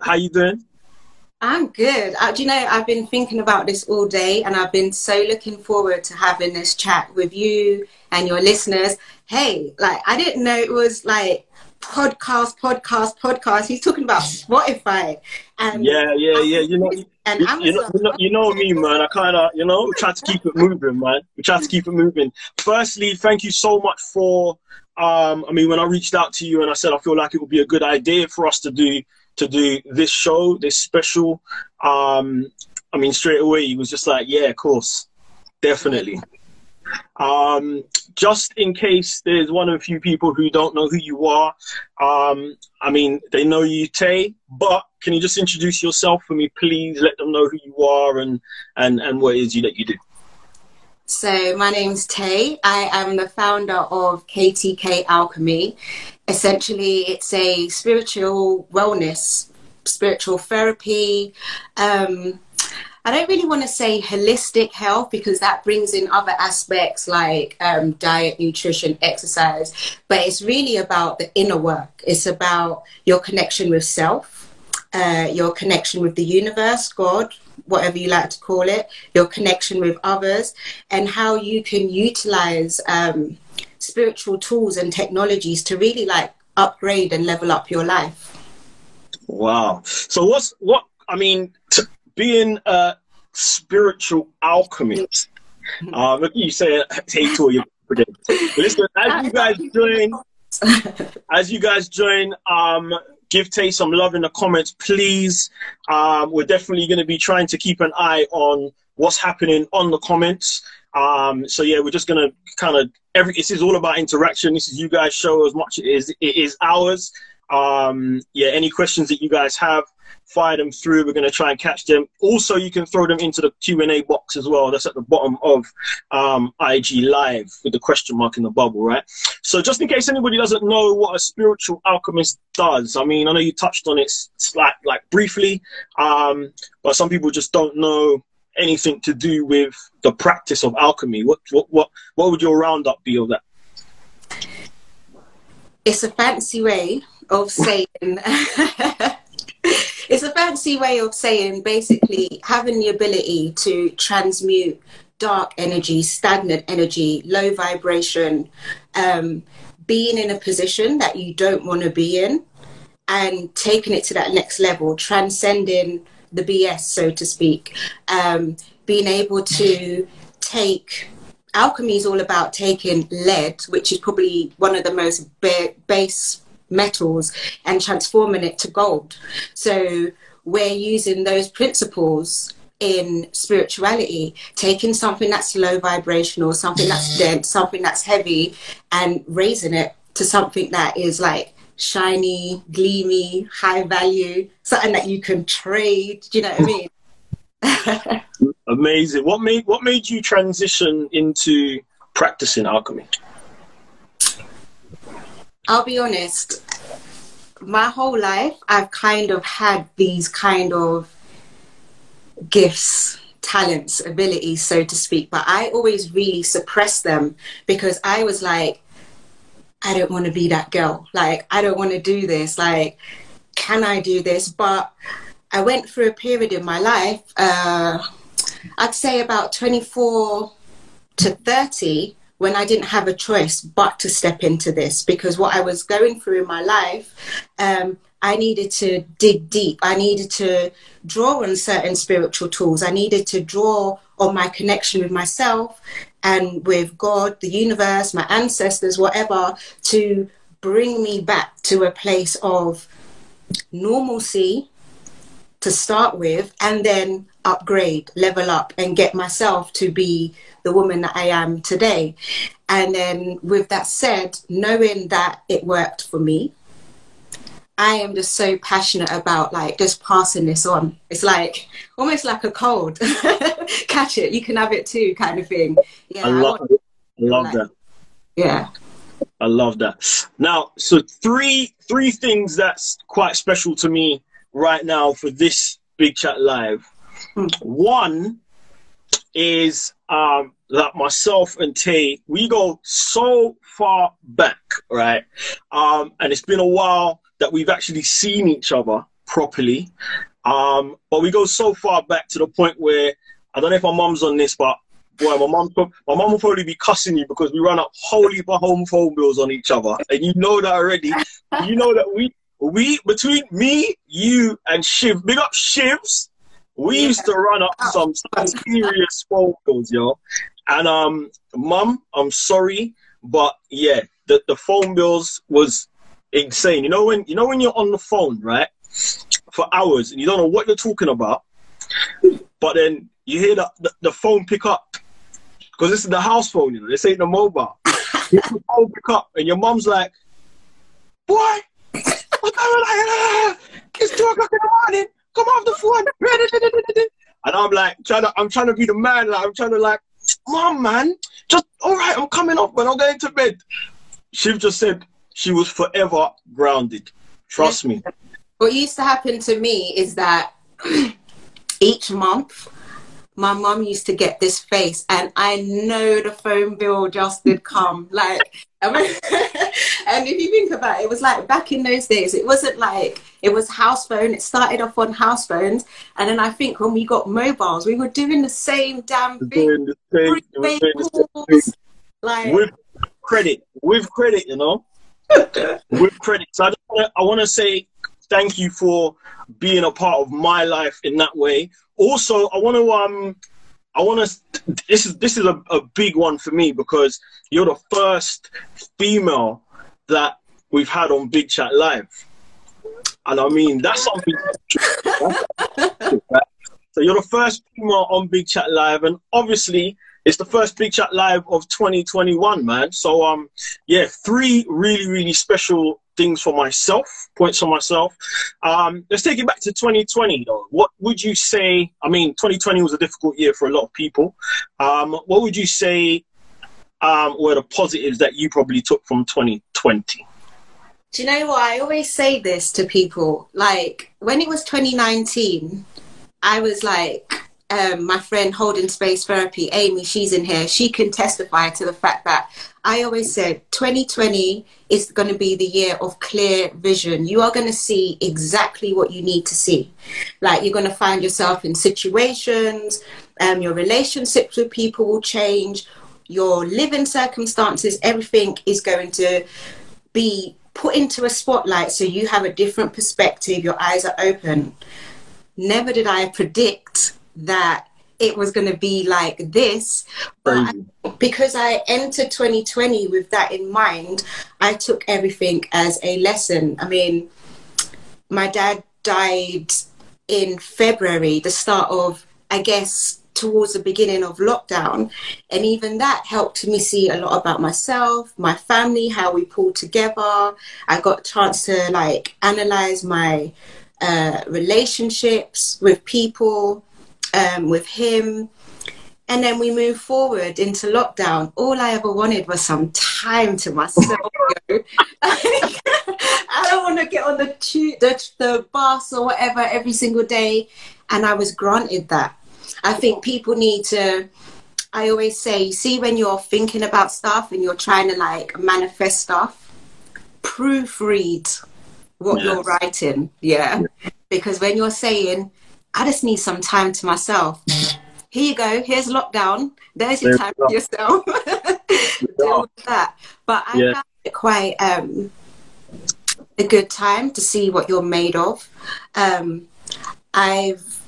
how you doing? I'm good. Uh, do you know, I've been thinking about this all day and I've been so looking forward to having this chat with you and your listeners. Hey, like, I didn't know it was like podcast, podcast, podcast. He's talking about Spotify. And yeah, yeah, yeah. You know, and you, You know, you know, you know me, man. I kind of, you know, try to keep it moving, man. We try to keep it moving. Firstly, thank you so much for. Um, I mean, when I reached out to you and I said I feel like it would be a good idea for us to do to do this show, this special. Um, I mean, straight away he was just like, yeah, of course, definitely. Um, just in case there's one of a few people who don't know who you are, um, I mean, they know you, Tay, but can you just introduce yourself for me, please? Let them know who you are and, and, and what it is you that you do. So, my name's Tay. I am the founder of KTK Alchemy. Essentially, it's a spiritual wellness, spiritual therapy. Um, I don't really want to say holistic health because that brings in other aspects like um, diet, nutrition, exercise, but it's really about the inner work. It's about your connection with self, uh, your connection with the universe, God, whatever you like to call it, your connection with others, and how you can utilize um, spiritual tools and technologies to really like upgrade and level up your life. Wow. So what's what I mean to being a spiritual alchemist. Uh, you say hey to you. Listen, as you guys join, as you guys join, um, give Tay some love in the comments, please. Um, we're definitely going to be trying to keep an eye on what's happening on the comments. Um, so yeah, we're just going to kind of every. This is all about interaction. This is you guys show as much as it is ours. Um, yeah, any questions that you guys have, fire them through. We're going to try and catch them. Also, you can throw them into the Q and A box as well. That's at the bottom of um, IG Live with the question mark in the bubble, right? So, just in case anybody doesn't know what a spiritual alchemist does, I mean, I know you touched on it like like briefly, um, but some people just don't know anything to do with the practice of alchemy. What what what what would your roundup be of that? It's a fancy way of saying it's a fancy way of saying basically having the ability to transmute dark energy, stagnant energy, low vibration, um, being in a position that you don't want to be in, and taking it to that next level, transcending the BS, so to speak, um, being able to take alchemy is all about taking lead, which is probably one of the most ba- base metals and transforming it to gold. So we're using those principles in spirituality, taking something that's low vibrational, something that's dense, something that's heavy, and raising it to something that is like shiny, gleamy, high value, something that you can trade. Do you know what I mean? Amazing. What made what made you transition into practicing alchemy? I'll be honest, my whole life I've kind of had these kind of gifts, talents, abilities, so to speak, but I always really suppressed them because I was like, I don't want to be that girl. Like, I don't want to do this. Like, can I do this? But I went through a period in my life, uh, I'd say about 24 to 30, when I didn't have a choice but to step into this because what I was going through in my life, um, I needed to dig deep. I needed to draw on certain spiritual tools. I needed to draw on my connection with myself and with God, the universe, my ancestors, whatever, to bring me back to a place of normalcy to start with and then upgrade, level up, and get myself to be the woman that I am today. And then, with that said, knowing that it worked for me, I am just so passionate about like just passing this on. It's like almost like a cold. Catch it, you can have it too, kind of thing. Yeah, I love, I love like, that. Yeah. I love that. Now, so three three things that's quite special to me right now for this Big Chat Live. Hmm. One is um, that myself and Tay, we go so far back, right? Um, and it's been a while that we've actually seen each other. properly. Um, but we go so far back to the point where I don't know if my mom's on this, but boy, my mom, my mom will probably be cussing you because we run up holy for home phone bills on each other, and you know that already. you know that we we between me, you, and Shiv, big up Shivs. We used to run up some serious phone bills, yo. And um, mum, I'm sorry, but yeah, the the phone bills was insane. You know when you know when you're on the phone, right, for hours and you don't know what you're talking about, but then you hear the, the, the phone pick up because this is the house phone, you know. This ain't the mobile. you the phone pick up and your mom's like, "Boy, it's two o'clock in the morning. Come off the phone." And I'm like, trying to, I'm trying to be the man. Like, I'm trying to like, mom, man, just all right. I'm coming off, but I'm going to bed. She just said she was forever grounded. Trust me. What used to happen to me is that each month my mum used to get this face and I know the phone bill just did come. Like and if you think about it, it was like back in those days, it wasn't like it was house phone. It started off on house phones, and then I think when we got mobiles, we were doing the same damn thing. Like with credit, with credit, you know, with credit. So I want to say thank you for being a part of my life in that way. Also, I want to um I want to. This is this is a, a big one for me because you're the first female that we've had on Big Chat Live, and I mean that's something. so you're the first female on Big Chat Live, and obviously it's the first Big Chat Live of 2021, man. So um, yeah, three really really special things for myself, points for myself. Um, let's take it back to 2020 though. What would you say? I mean, 2020 was a difficult year for a lot of people. Um, what would you say um, were the positives that you probably took from 2020? Do you know what? I always say this to people. Like, when it was 2019, I was like, um, my friend holding space therapy, Amy, she's in here. She can testify to the fact that I always said 2020 is going to be the year of clear vision. You are going to see exactly what you need to see. Like you're going to find yourself in situations, um, your relationships with people will change, your living circumstances, everything is going to be put into a spotlight so you have a different perspective, your eyes are open. Never did I predict that it was going to be like this. But I, because I entered 2020 with that in mind, I took everything as a lesson. I mean, my dad died in February, the start of, I guess, towards the beginning of lockdown. And even that helped me see a lot about myself, my family, how we pulled together. I got a chance to like analyze my uh, relationships with people um, with him. And then we move forward into lockdown. All I ever wanted was some time to myself. I don't want to get on the, tube, the, the bus or whatever every single day. And I was granted that. I think people need to I always say, see, when you're thinking about stuff and you're trying to like manifest stuff, proofread what yes. you're writing. Yeah. yeah. Because when you're saying, I just need some time to myself. Here you go. Here's lockdown. There's your time for yourself. Deal with that. But I yeah. found it quite um, a good time to see what you're made of. Um, I've,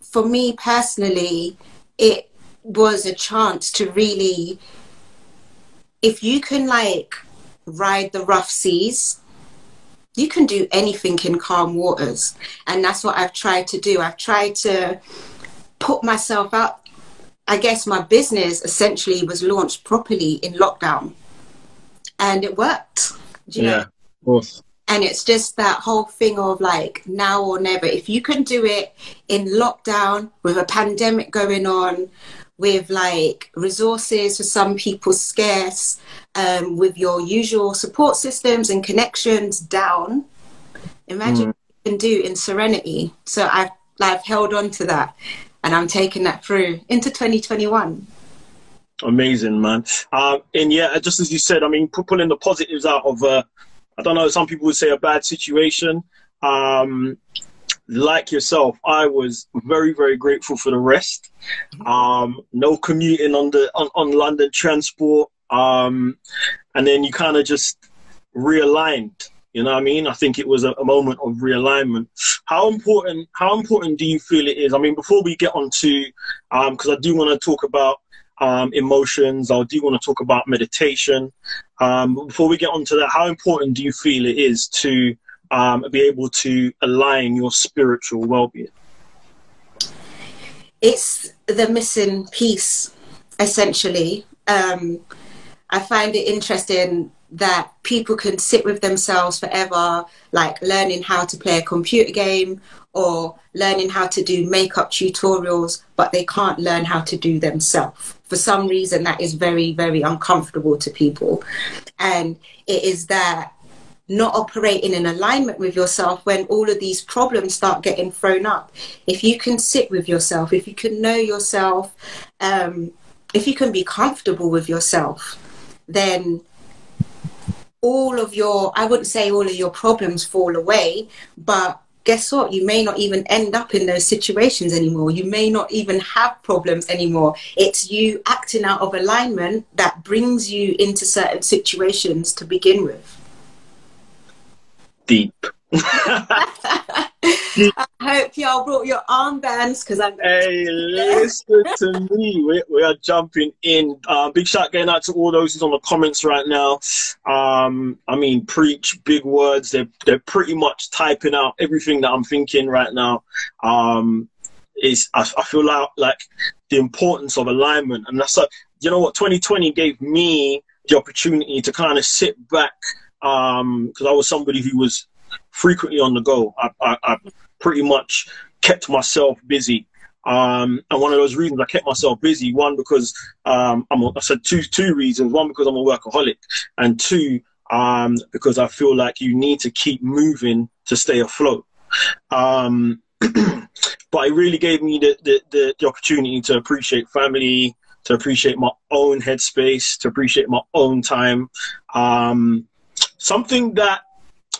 for me personally, it was a chance to really, if you can like ride the rough seas you can do anything in calm waters. And that's what I've tried to do. I've tried to put myself out. I guess my business essentially was launched properly in lockdown and it worked. yeah, know? of course. And it's just that whole thing of like now or never. If you can do it in lockdown with a pandemic going on, with like resources for some people scarce, um, with your usual support systems and connections down. Imagine mm. what you can do in serenity. So I've I've held on to that, and I'm taking that through into 2021. Amazing, man. Uh, and yeah, just as you said, I mean, pulling the positives out of, uh, I don't know, some people would say a bad situation. Um, like yourself, I was very, very grateful for the rest. Um, no commuting on the on, on London transport. Um, and then you kind of just realigned. You know what I mean? I think it was a, a, moment of realignment. How important? How important do you feel it is? I mean, before we get on to, because um, I do want to talk about um, emotions. I do want to talk about meditation. Um, before we get onto that, how important do you feel it is to um, be able to align your spiritual well-being? It's the missing piece, essentially. Um, I find it interesting that people can sit with themselves forever, like learning how to play a computer game or learning how to do makeup tutorials, but they can't learn how to do themselves. For some reason, that is very, very uncomfortable to people. And it is that not operating in alignment with yourself when all of these problems start getting thrown up. If you can sit with yourself, if you can know yourself, um, if you can be comfortable with yourself, then all of your, I wouldn't say all of your problems fall away, but guess what? You may not even end up in those situations anymore. You may not even have problems anymore. It's you acting out of alignment that brings you into certain situations to begin with deep. I hope y'all brought your armbands because I'm. Hey, listen to me. We, we are jumping in. Uh, big shout going out to all those who's on the comments right now. Um, I mean, preach big words. They're they're pretty much typing out everything that I'm thinking right now. Um, is I, I feel like like the importance of alignment, and that's like you know what 2020 gave me the opportunity to kind of sit back because um, I was somebody who was frequently on the go. I, I, I pretty much kept myself busy. Um, and one of those reasons I kept myself busy, one because um, I'm a, I said two two reasons. One because I'm a workaholic, and two um, because I feel like you need to keep moving to stay afloat. Um, but it really gave me the, the, the, the, opportunity to appreciate family, to appreciate my own headspace, to appreciate my own time. Um, something that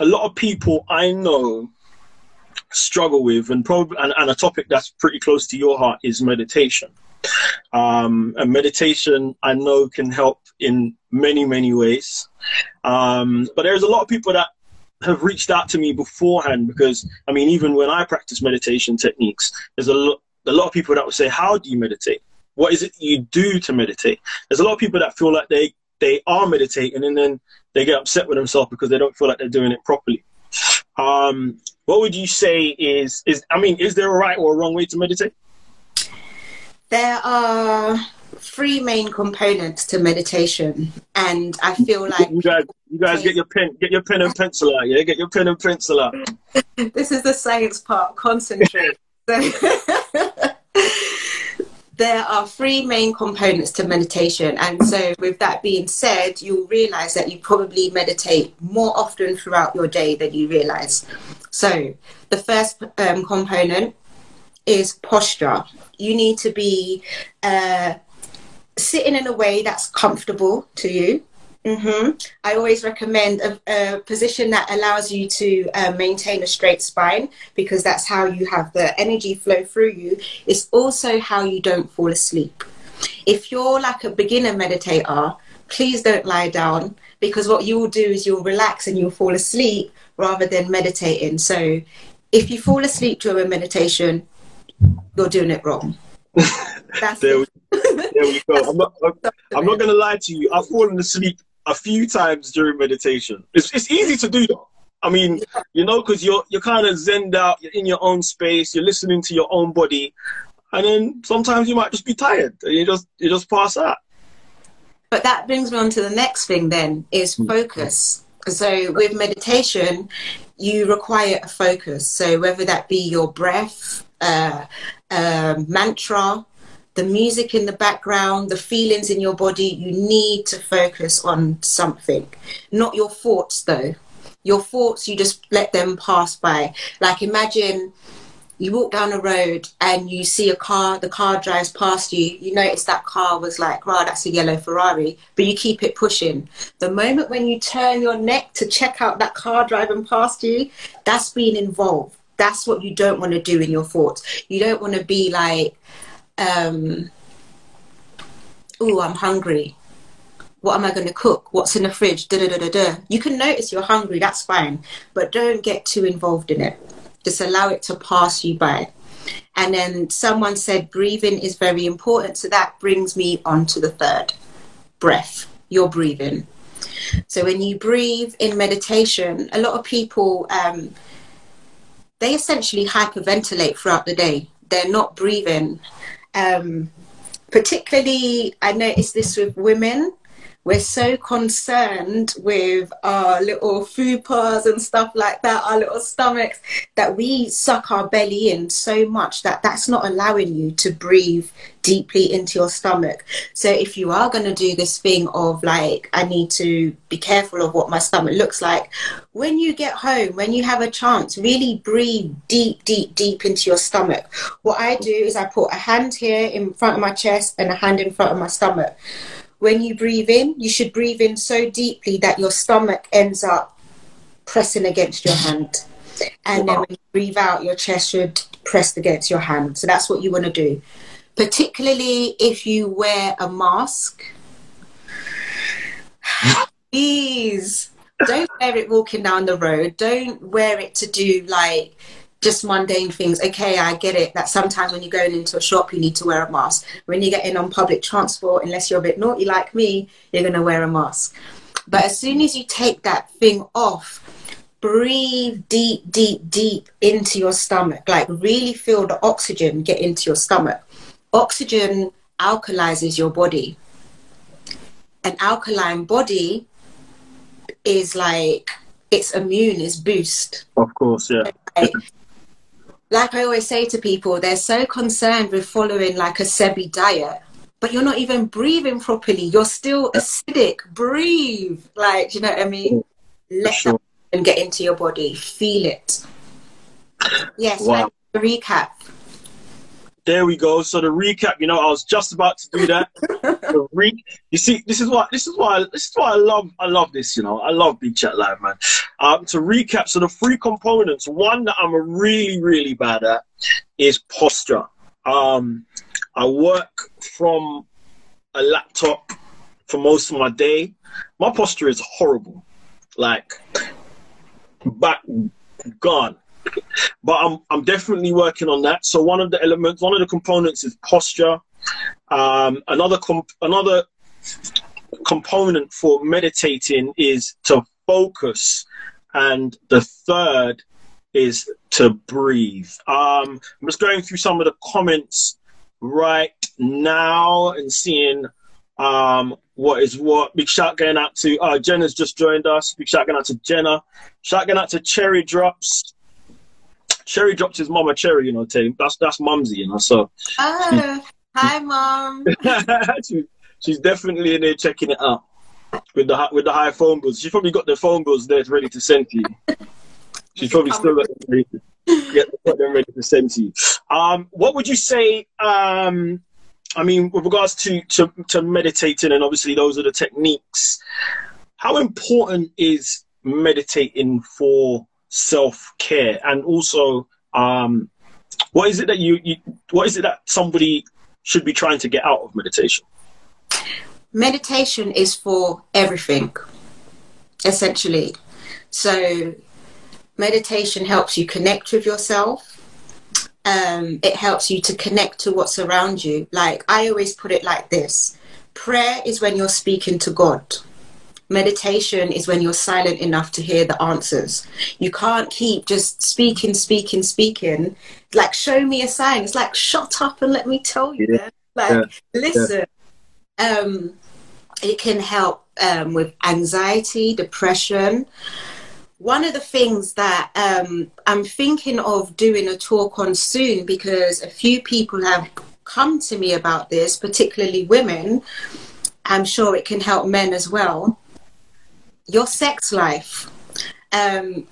a lot of people I know struggle with, and probably and, and a topic that's pretty close to your heart is meditation. Um, and meditation, I know, can help in many many ways. Um, but there's a lot of people that have reached out to me beforehand because I mean, even when I practice meditation techniques, there's a lot, a lot of people that will say, "How do you meditate? What is it you do to meditate?" There's a lot of people that feel like they they are meditating and then they get upset with themselves because they don't feel like they're doing it properly. Um, what would you say is is I mean, is there a right or a wrong way to meditate? There are three main components to meditation, and I feel like you guys, you guys get your pen, get your pen and pencil out. Yeah, get your pen and pencil out. this is the science part. Concentrate. there are three main components to meditation. And so, with that being said, you'll realize that you probably meditate more often throughout your day than you realize. So, the first um, component is posture. You need to be uh, sitting in a way that's comfortable to you. Mm-hmm. I always recommend a, a, position that allows you to uh, maintain a straight spine because that's how you have the energy flow through you. It's also how you don't fall asleep. If you're like a beginner meditator, please don't lie down because what you will do is you'll relax and you'll fall asleep rather than meditating. So if you fall asleep during meditation, you're doing it wrong. There, we, there we go. I'm not, I'm not going to lie to you. I've fallen asleep a few times during meditation. It's, it's easy to do though. I mean, you know, because you're you're kind of zenned out, you're in your own space, you're listening to your own body, and then sometimes you might just be tired, and you just you just pass out. But that brings me on to the next thing. Then is hmm. focus. So with meditation, you require a focus. So whether that be your breath, uh, uh, mantra, the music in the background, the feelings in your body, you need to focus on something. Not your thoughts, though. Your thoughts, you just let them pass by. Like imagine you walk down a road and you see a car, the car drives past you, you notice that car was like, wow, that's a yellow Ferrari, but you keep it pushing. The moment when you turn your neck to check out that car driving past you, that's being involved That's what you don't want to do in your thoughts. You don't want to be like, um, oh, I'm hungry. What am I going to cook? What's in the fridge? Da, da, da, da, da. You can notice you're hungry, that's fine, but don't get too involved in it. Just allow it to pass you by. And then someone said breathing is very important. So that brings me on to the third breath, your breathing. So when you breathe in meditation, a lot of people um, they essentially hyperventilate throughout the day. They're not breathing. Um, particularly, I noticed this with women we're so concerned with our little fupas and stuff like that, our little stomachs, that we suck our belly in so much that that's not allowing you to breathe deeply into your stomach. So if you are going to do this thing of like, I need to be careful of what my stomach looks like, when you get home, when you have a chance, really breathe deep, deep, deep into your stomach. What I do is I put a hand here in front of my chest and a hand in front of my stomach when you breathe in, you should breathe in so deeply that your stomach ends up pressing against your hand. And then when you breathe out, your chest should press against your hand. So that's what you want to do. Particularly if you wear a mask. Please don't wear it walking down the road. Don't wear it to do like just mundane things. Okay, I get it that sometimes when you're going into a shop, you need to wear a mask. When you get in on public transport, unless you're a bit naughty like me, you're going to wear a mask. But as soon as you take that thing off, breathe deep, deep, deep into your stomach. Like really feel the oxygen get into your stomach. Oxygen alkalizes your body. An alkaline body is like its immune is boost. Of course, yeah like I always say to people, they're so concerned with following like a Sebi diet, but you're not even breathing properly. You're still acidic. Breathe. Like, you know what I mean? Let sure. and get into your body. Feel it. Yes, wow. recap. There we go. So the recap, you know, I was just about to do that. the re- you see, this is why this is why this is why I love I love this. You know, I love Big Chat Live, man. Um, to recap, so the three components. One that I'm really really bad at is posture. Um, I work from a laptop for most of my day. My posture is horrible, like back gone but I'm I'm definitely working on that. So one of the elements, one of the components is posture. Um, another comp- another component for meditating is to focus, and the third is to breathe. Um, I'm just going through some of the comments right now and seeing um, what is what. Big shout going out to uh, Jenna's just joined us. Big shout going out to Jenna. Shout going out to Cherry Drops. Cherry dropped his mama Cherry, you know, team. That's that's mumsy, you know. So. Oh, hi, mom. she, she's definitely in there checking it out with the with the high phone bills. She's probably got the phone bills there ready to send to you. She's probably still got them ready, to, got them ready to send to you. Um, what would you say? Um, I mean, with regards to, to to meditating, and obviously those are the techniques. How important is meditating for self care, and also um, what is it that you, you what is it that somebody should be trying to get out of meditation? Meditation is for everything, essentially. So, meditation helps you connect with yourself. Um, it helps you to connect to what's around you. Like I always put it like this prayer is when you're speaking to God meditation is when you're silent enough to hear the answers. You can't keep just speaking, speaking, speaking. Like, show me a sign. It's like, shut up and let me tell you. Yeah. Like, yeah. listen. Yeah. Um, it can help um, with anxiety, depression. One of the things that um, I'm thinking of doing a talk on soon because a few people have come to me about this, particularly women. I'm sure it can help men as well your sex life. Um,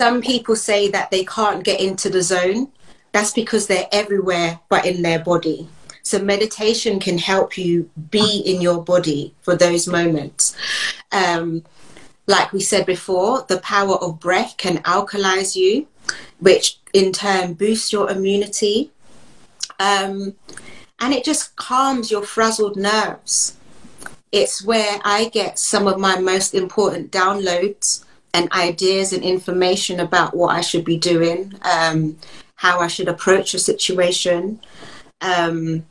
some people say that they can't get into the zone. That's because they're everywhere but in their body. So meditation can help you be in your body for those moments. Um, like we said before, the power of breath can alkalize you, which in turn boosts your immunity. Um, and it just calms your frazzled nerves. It's where I get some of my most important downloads and ideas and information about what I should be doing, um, how I should approach a situation. Um,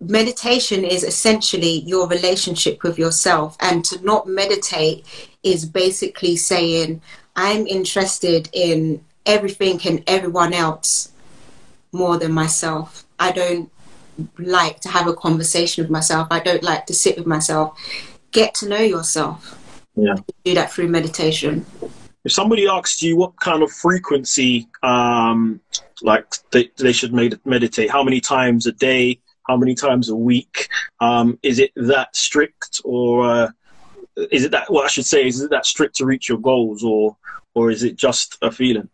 meditation is essentially your relationship with yourself, and to not meditate is basically saying, I'm interested in everything and everyone else more than myself. I don't like to have a conversation with myself. I don't like to sit with myself. Get to know yourself. Yeah. Do that through meditation. If somebody asks you what kind of frequency, um, like they, they should med- meditate, how many times a day, how many times a week, um, is it that strict, or uh, is it that? What I should say is, is it that strict to reach your goals, or or is it just a feeling?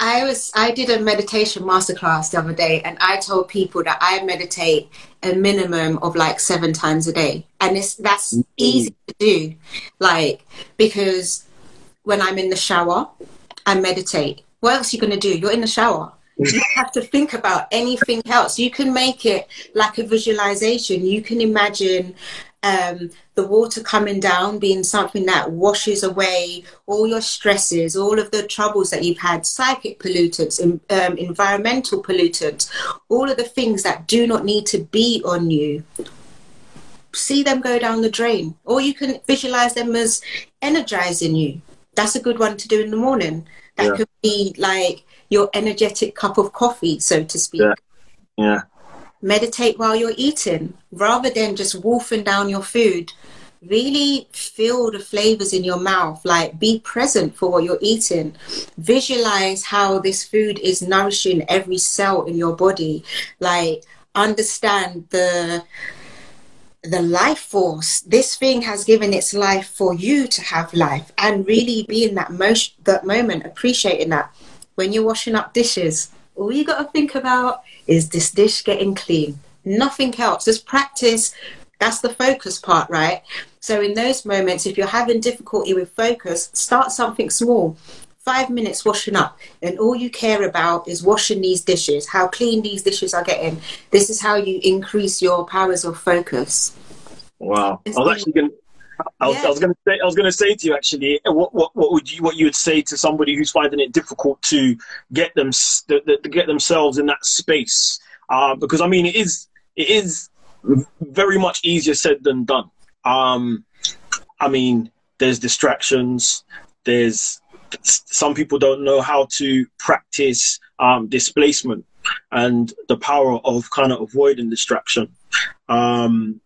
I was I did a meditation masterclass the other day and I told people that I meditate a minimum of like seven times a day. And it's that's mm-hmm. easy to do. Like because when I'm in the shower, I meditate. What else are you gonna do? You're in the shower. You don't have to think about anything else. You can make it like a visualization. You can imagine um, the water coming down being something that washes away all your stresses, all of the troubles that you've had, psychic pollutants, um, environmental pollutants, all of the things that do not need to be on you. See them go down the drain, or you can visualize them as energizing you. That's a good one to do in the morning. That yeah. could be like your energetic cup of coffee, so to speak. Yeah. yeah meditate while you're eating rather than just wolfing down your food. Really feel the flavors in your mouth like be present for what you're eating. Visualize how this food is nourishing every cell in your body. Like understand the the life force. This thing has given its life for you to have life and really be in that most that moment appreciating that. When you're washing up dishes all you got to think about is this dish getting clean. Nothing else. Just practice. That's the focus part, right? So, in those moments, if you're having difficulty with focus, start something small. Five minutes washing up, and all you care about is washing these dishes, how clean these dishes are getting. This is how you increase your powers of focus. Wow. I was actually going to I was, yeah. I was going to say, I was going to say to you actually, what, what, what would you, what you would say to somebody who's finding it difficult to get them, to, to get themselves in that space? Uh, because I mean, it is, it is very much easier said than done. Um, I mean, there's distractions. There's some people don't know how to practice um, displacement and the power of kind of avoiding distraction. Um,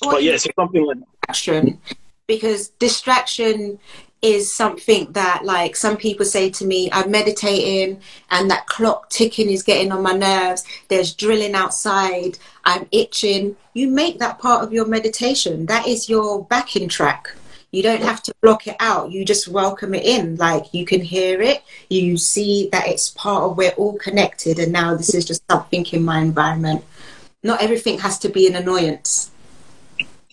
but yes, yeah, something like distraction because distraction is something that like some people say to me i'm meditating and that clock ticking is getting on my nerves. There's drilling outside. I'm itching. You make that part of your meditation. That is your backing track. You don't have to block it out. You just welcome it in. Like you can hear it. You see that it's part of we're all connected and now this is just something in my environment. Not everything has to be an annoyance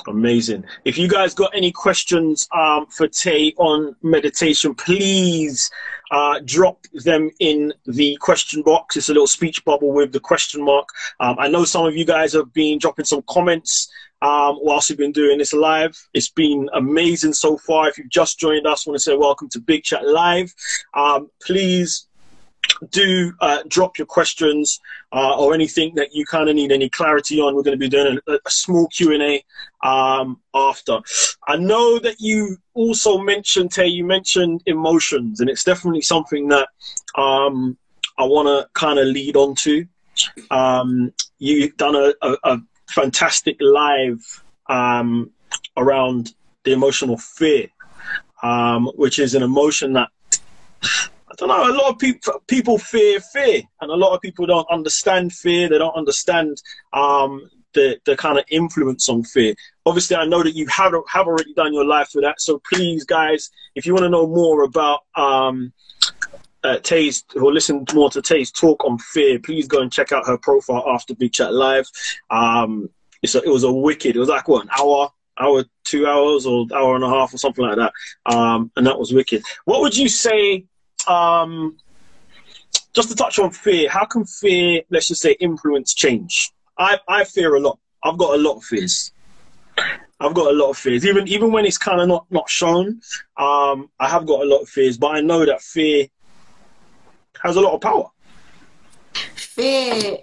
Amazing. If you guys got any questions um, for Tay on meditation, please uh, drop them in the question box. It's a little speech bubble with the question mark. Um, I know some of you guys have been dropping some comments um, whilst we've been doing this live. It's been amazing so far. If you've just joined us, I want to say welcome to Big Chat Live. Um, please do uh, drop your questions uh, or anything that you kind of need any clarity on. We're going to be doing a, a small Q and A um, after. I know that you also mentioned, Tay, you mentioned emotions, and it's definitely something that um, I want to kind of lead on to. Um, you've done a, a, a fantastic live um, around the emotional fear, um, which is an emotion that I don't know. A lot of people people fear fear, and a lot of people don't understand fear. They don't understand um, the the kind of influence on fear. Obviously, I know that you have have already done your life for that. So please, guys, if you want to know more about um, uh, Tay's or listen more to Tay's talk on fear, please go and check out her profile after Big Chat Live. Um, a, it was a wicked. It was like what an hour hour, two hours, or hour and a half, or something like that. Um, and that was wicked. What would you say? Um, just to touch on fear, how can fear, let's just say, influence change? I, I fear a lot. I've got a lot of fears. I've got a lot of fears. Even even when it's kind of not not shown, um, I have got a lot of fears. But I know that fear has a lot of power. Fear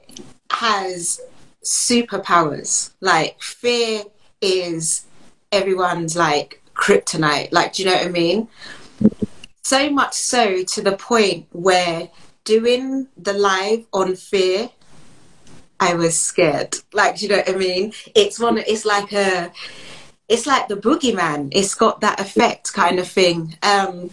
has superpowers. Like fear is everyone's like kryptonite. Like, do you know what I mean? So much so to the point where doing the live on fear, I was scared. Like, you know what I mean? It's one. It's like a. It's like the boogeyman. It's got that effect, kind of thing. Um,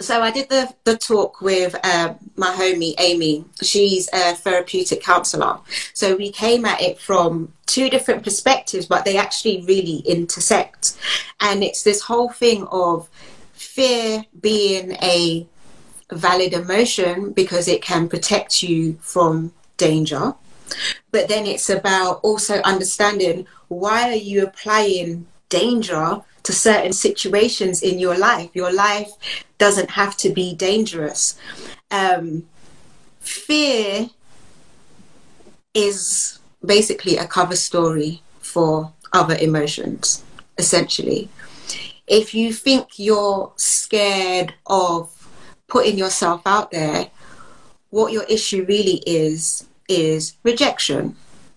so I did the the talk with uh, my homie Amy. She's a therapeutic counselor. So we came at it from two different perspectives, but they actually really intersect. And it's this whole thing of fear being a valid emotion because it can protect you from danger. But then it's about also understanding why are you applying danger to certain situations in your life. Your life doesn't have to be dangerous. Um, fear is basically a cover story for other emotions, essentially. If you think you're scared of putting yourself out there, what your issue really is, is rejection.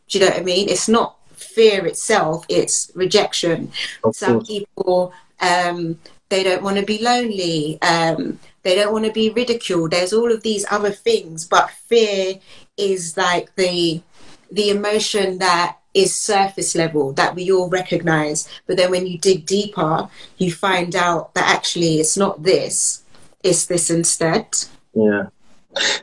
Do you know what I mean? It's not fear itself, it's rejection. Of Some course. people, um, they don't want to be lonely. Um, they don't want to be ridiculed. There's all of these other things, but fear is like the the emotion that is surface level that we all recognize. But then when you dig deeper, you find out that actually it's not this, it's this instead. Yeah.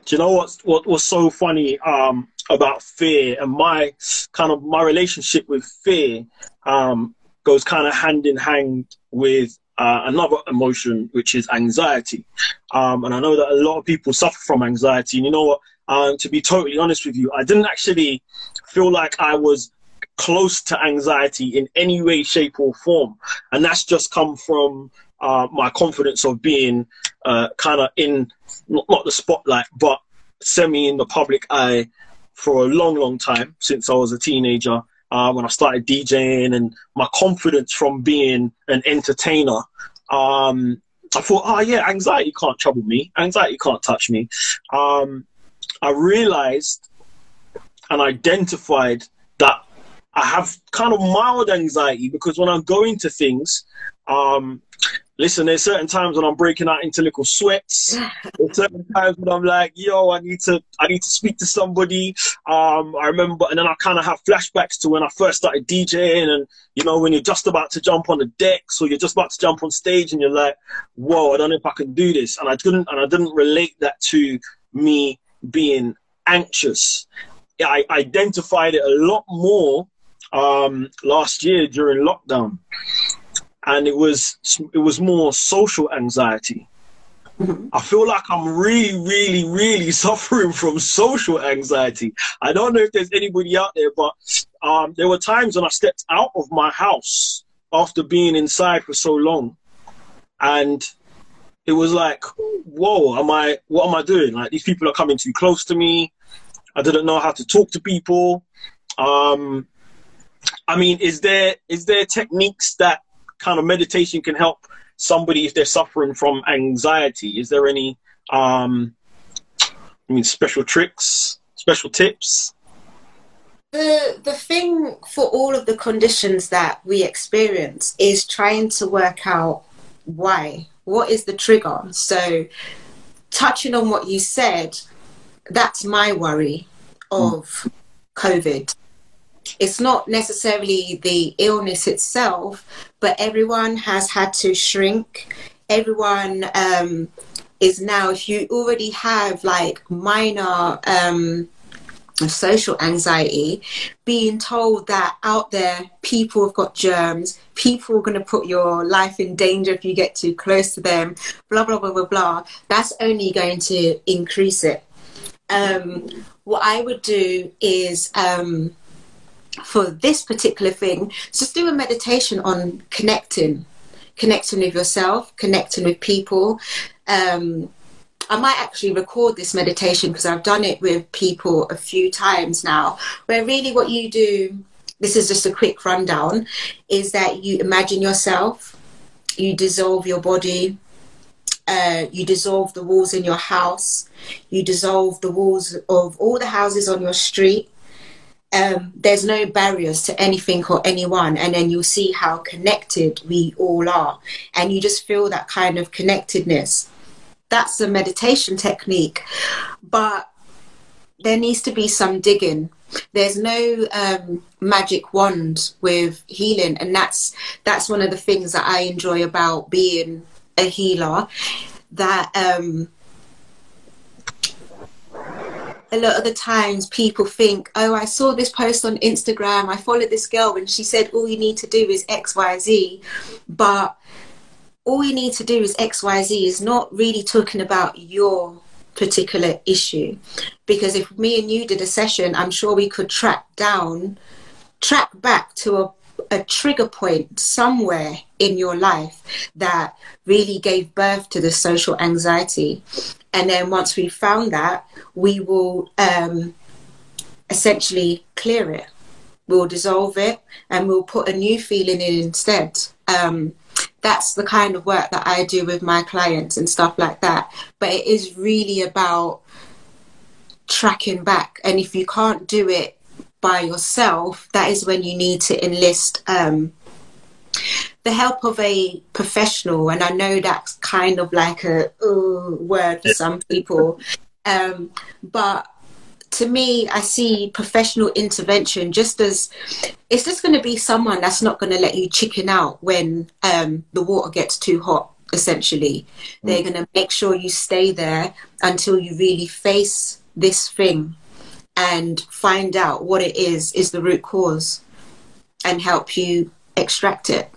Do you know what's what was so funny? Um, about fear and my kind of my relationship with fear um, goes kind of hand in hand with uh, another emotion, which is anxiety. Um, and I know that a lot of people suffer from anxiety. And you know what? Um, to be totally honest with you, I didn't actually feel like I was close to anxiety in any way, shape, or form. And that's just come from uh, my confidence of being uh, kind of in not, not the spotlight, but semi in the public eye for a long, long time since I was a teenager. Uh, when I started DJing and my confidence from being an entertainer, um, I thought, oh yeah, anxiety can't trouble me. Anxiety can't touch me. Um, I realized and identified that I have kind of mild anxiety because when I'm going to things, um, listen, there's certain times when I'm breaking out into little sweats. there's certain times when I'm like, yo, I need to, I need to speak to somebody. Um, I remember, and then I kind of have flashbacks to when I first started DJing, and you know, when you're just about to jump on the decks or you're just about to jump on stage, and you're like, whoa, I don't know if I can do this, and I didn't, and I didn't relate that to me being anxious. I identified it a lot more um, last year during lockdown and it was it was more social anxiety. Mm-hmm. I feel like I'm really, really, really suffering from social anxiety. I don't know if there's anybody out there, but um, there were times when I stepped out of my house after being inside for so long, and it was like, whoa, am I? What am I doing? Like these people are coming too close to me. I didn't know how to talk to people. Um, I mean, is there is there techniques that kind of meditation can help somebody if they're suffering from anxiety? Is there any, um, I mean, special tricks, special tips? The the thing for all of the conditions that we experience is trying to work out why. What is the trigger? So, touching on what you said, that's my worry of mm. COVID it's not necessarily the illness itself, but everyone has had to shrink. Everyone um, is now, if you already have like minor um, social anxiety, being told that out there people have got germs, people are going to put your life in danger if you get too close to them, blah, blah, blah, blah, blah, that's only going to increase it. Um, what I would do is um, for this particular thing, just do a meditation on connecting, connecting with yourself, connecting with people. Um, I might actually record this meditation because I've done it with people a few times now, where really what you do, this is just a quick rundown, is that you imagine yourself, you dissolve your body, uh, you dissolve the walls in your house, you dissolve the walls of all the houses on your street. Um, there's no barriers to anything or anyone, and then you'll see how connected we all are, and you just feel that kind of connectedness that's a meditation technique. But there needs to be some digging. There's no um, magic wand with healing, and that's that's one of the things that I enjoy about being a healer. That um, a lot of the times people think, oh, I saw this post on Instagram, I followed this girl, and she said all you need to do is X, Y, Z, but all you need to do is XYZ is not really talking about your particular issue. Because if me and you did a session, I'm sure we could track down, track back to a, a trigger point somewhere in your life that really gave birth to the social anxiety. And then once we found that, we will um, essentially clear it. We'll dissolve it and we'll put a new feeling in instead. Um, that's the kind of work that I do with my clients and stuff like that. But it is really about tracking back. And if you can't do it by yourself, that is when you need to enlist um, the help of a professional. And I know that's kind of like a uh, word for some people. Um, but to me, I see professional intervention just as it's just going to be someone that's not going to let you chicken out when um, the water gets too hot. Essentially, mm. they're going to make sure you stay there until you really face this thing and find out what it is is the root cause and help you extract it.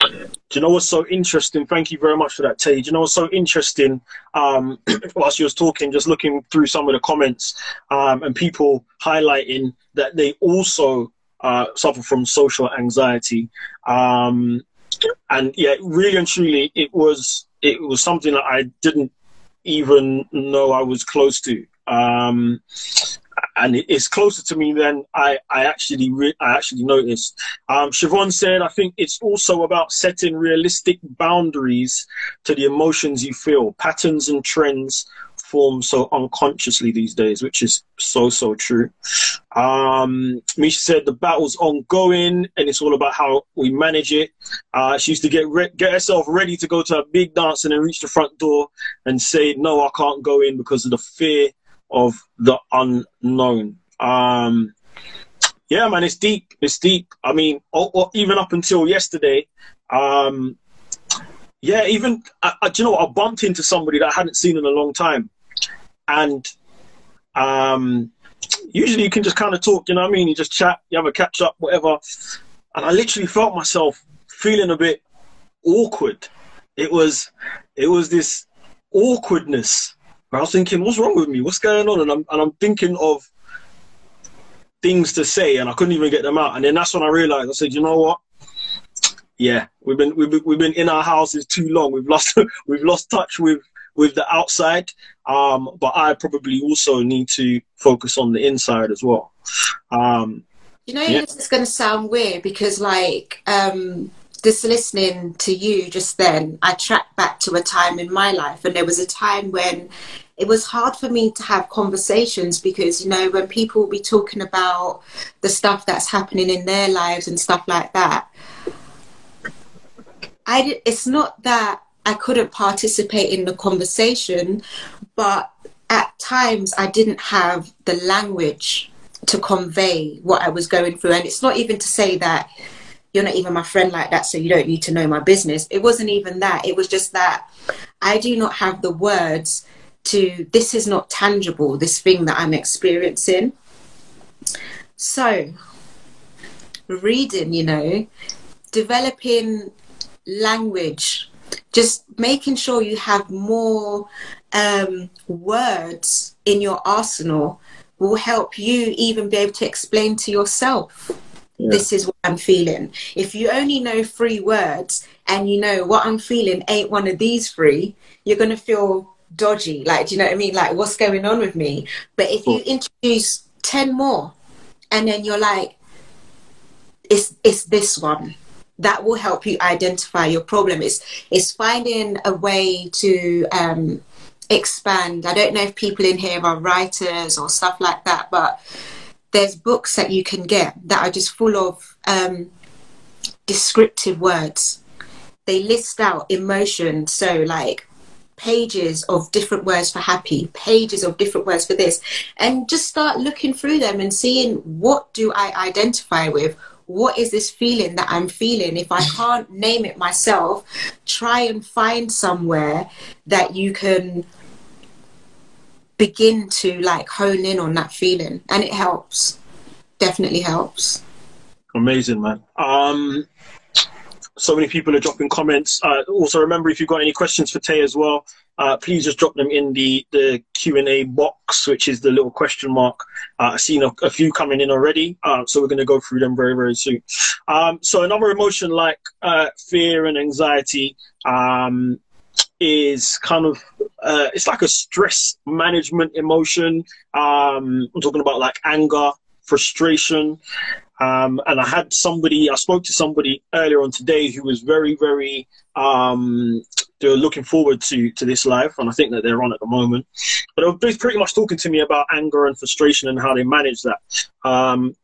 Do you know what's so interesting? Thank you very much for that, Tay. Do you know what's so interesting? Um, whilst you was talking, just looking through some of the comments um, and people highlighting that they also uh, suffer from social anxiety. Um, and yeah, really and truly, it was it was something that I didn't even know I was close to. Um, and it's closer to me than I, I actually re- I actually noticed. Um, Siobhan said, I think it's also about setting realistic boundaries to the emotions you feel. Patterns and trends form so unconsciously these days, which is so so true. Um, Misha said the battle's ongoing, and it's all about how we manage it. Uh, she used to get re- get herself ready to go to a big dance and then reach the front door and say, "No, I can't go in because of the fear of the unknown. Um, yeah, man, it's deep. It's deep. I mean, or, or even up until yesterday, um, yeah, even I, I, do you know? I bumped into somebody that I hadn't seen in a long time, and um, usually you can just kind of talk. You know what I mean? You just chat, you have a catch up, whatever. And I literally felt myself feeling a bit awkward. It was, it was this awkwardness I was thinking, what's wrong with me? What's going on? And I'm and I'm thinking of things to say, and I couldn't even get them out. And then that's when I realized. I said, you know what? Yeah, we've been we've been, we've been in our houses too long. We've lost we've lost touch with with the outside. Um, but I probably also need to focus on the inside as well. Um, you know, yeah. this is going to sound weird because, like, um, just listening to you just then, I tracked back to a time in my life, and there was a time when it was hard for me to have conversations because, you know, when people will be talking about the stuff that's happening in their lives and stuff like that, I it's not that I couldn't participate in the conversation, but at times I didn't have the language to convey what I was going through. And it's not even to say that you're not even my friend like that, so you don't need to know my business. It wasn't even that. It was just that I do not have the words to, this is not tangible, this thing that I'm experiencing. So, reading, you know, developing language, just making sure you have more um, words in your arsenal will help you even be able to explain to yourself Yeah. This is what I'm feeling. If you only know three words and you know what I'm feeling ain't one of these three, you're going to feel dodgy. Like, do you know what I mean? Like, what's going on with me? But if you introduce 10 more and then you're like, it's, it's this one, that will help you identify your problem. It's, it's finding a way to um, expand. I don't know if people in here are writers or stuff like that, but there's books that you can get that are just full of um, descriptive words. They list out emotion, so like pages of different words for happy, pages of different words for this, and just start looking through them and seeing what do I identify with. What is this feeling that I'm feeling? If I can't name it myself, try and find somewhere that you can begin to like hone in on that feeling and it helps. Definitely helps. Amazing man. Um so many people are dropping comments. Uh, also remember if you've got any questions for tay as well uh, please just drop them in the the q&a box which is the little question mark. Uh, i've seen a, a, few coming in already uh, so we're going to go through them very very soon. Um, so another emotion like uh, fear and anxiety um, is kind of uh, it's like a stress management emotion. Um, I'm talking about like anger, frustration. Um, and I had somebody, I spoke to somebody earlier on today who was very, very, um, they were looking forward to, to this life, and I think that they're on at the moment. But they were pretty much talking to me about anger and frustration and how they manage that. Um,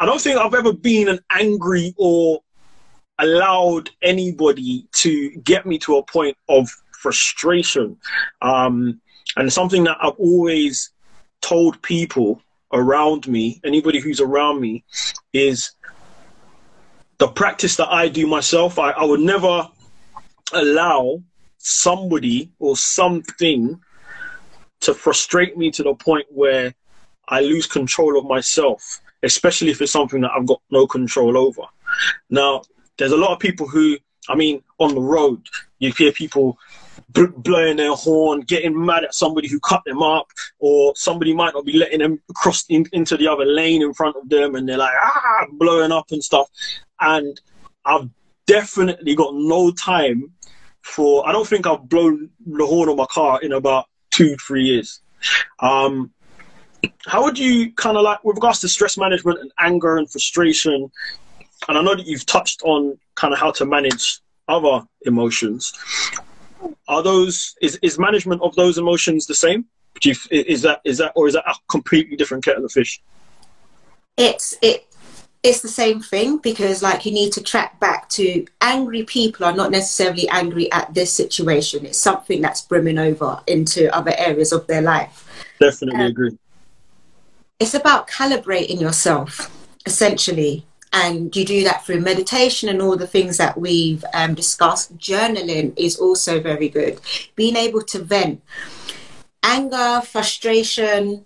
I don't think I've ever been an angry or allowed anybody to get me to a point of frustration. Um, and something that I've always told people around me, anybody who's around me, is the practice that I do myself. I, I would never allow somebody or something to frustrate me to the point where I lose control of myself, especially if it's something that I've got no control over. Now, there's a lot of people who, I mean, on the road, you hear people blowing their horn, getting mad at somebody who cut them up, or somebody might not be letting them cross in, into the other lane in front of them, and they're like ah, blowing up and stuff. And I've definitely got no time for. I don't think I've blown the horn on my car in about two, three years. Um, how would you kind of like, with regards to stress management and anger and frustration, and I know that you've touched on kind of how to manage other emotions. Are those is is management of those emotions the same? Do you, is that is that or is that a completely different kettle of fish? It's it it's the same thing because like you need to track back to angry people are not necessarily angry at this situation. It's something that's brimming over into other areas of their life. Definitely um, agree. It's about calibrating yourself essentially and you do that through meditation and all the things that we've um, discussed. Journaling is also very good. Being able to vent anger, frustration,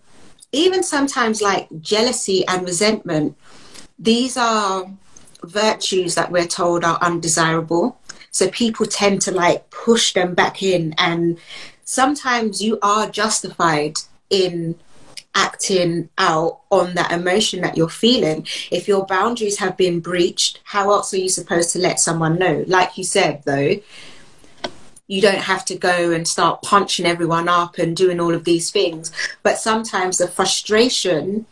even sometimes like jealousy and resentment. These are virtues that we're told are undesirable. So people tend to like push them back in, and sometimes you are justified in acting out on that emotion that you're feeling. If your boundaries have been breached, how else are you supposed to let someone know? Like you said, though, you don't have to go and start punching everyone up and doing all of these things. But sometimes the frustration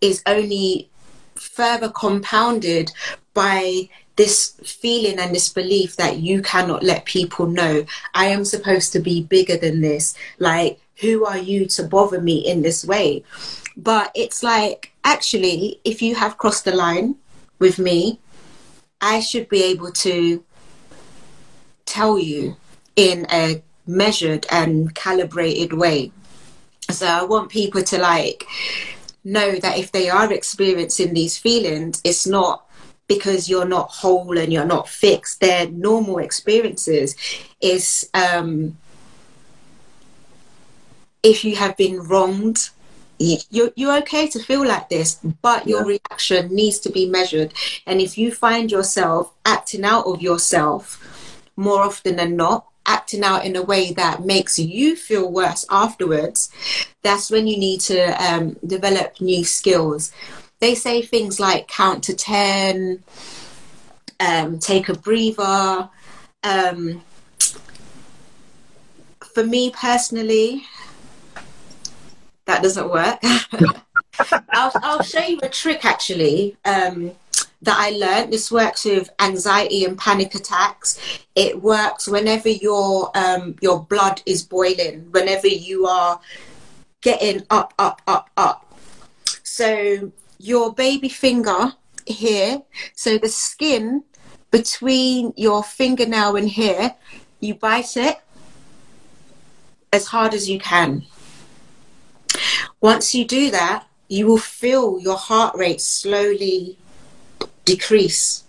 is only further compounded by this feeling and this belief that you cannot let people know I am supposed to be bigger than this. Like, who are you to bother me in this way? But it's like, actually, if you have crossed the line with me, I should be able to tell you in a measured and calibrated way. So I want people to like know that if they are experiencing these feelings, it's not because you're not whole and you're not fixed. They're normal experiences. Is um, if you have been wronged you're, you're okay to feel like this, but your yeah. reaction needs to be measured. And if you find yourself acting out of yourself more often than not, acting out in a way that makes you feel worse afterwards, that's when you need to um, develop new skills. they say things like count to 10, um, take a breather. Um, for me personally, that doesn't work. I'll, I'll show you a trick actually um, that I learned. This works with anxiety and panic attacks. It works whenever your um, your blood is boiling, whenever you are getting up, up, up, up. So your baby finger here, so the skin between your fingernail and here, you bite it as hard as you can. Once you do that, you will feel your heart rate slowly decrease.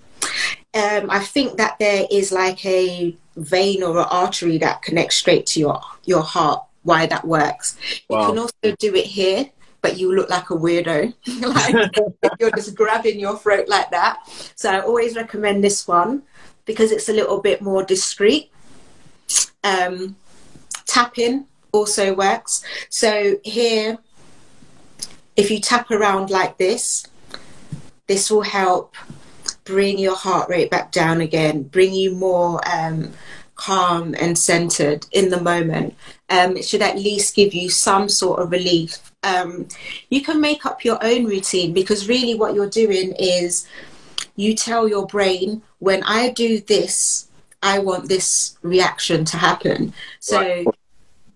Um, I think that there is like a vein or an artery that connects straight to your your heart. Why that works? Wow. You can also do it here, but you look like a weirdo. like you're just grabbing your throat like that. So I always recommend this one because it's a little bit more discreet. Um, tapping also works. So here, if you tap around like this, this will help bring your heart rate back down again, bring you more um, calm and centered in the moment. Um, it should at least give you some sort of relief. Um, you can make up your own routine because really what you're doing is you tell your brain, when I do this, I want this reaction to happen. So right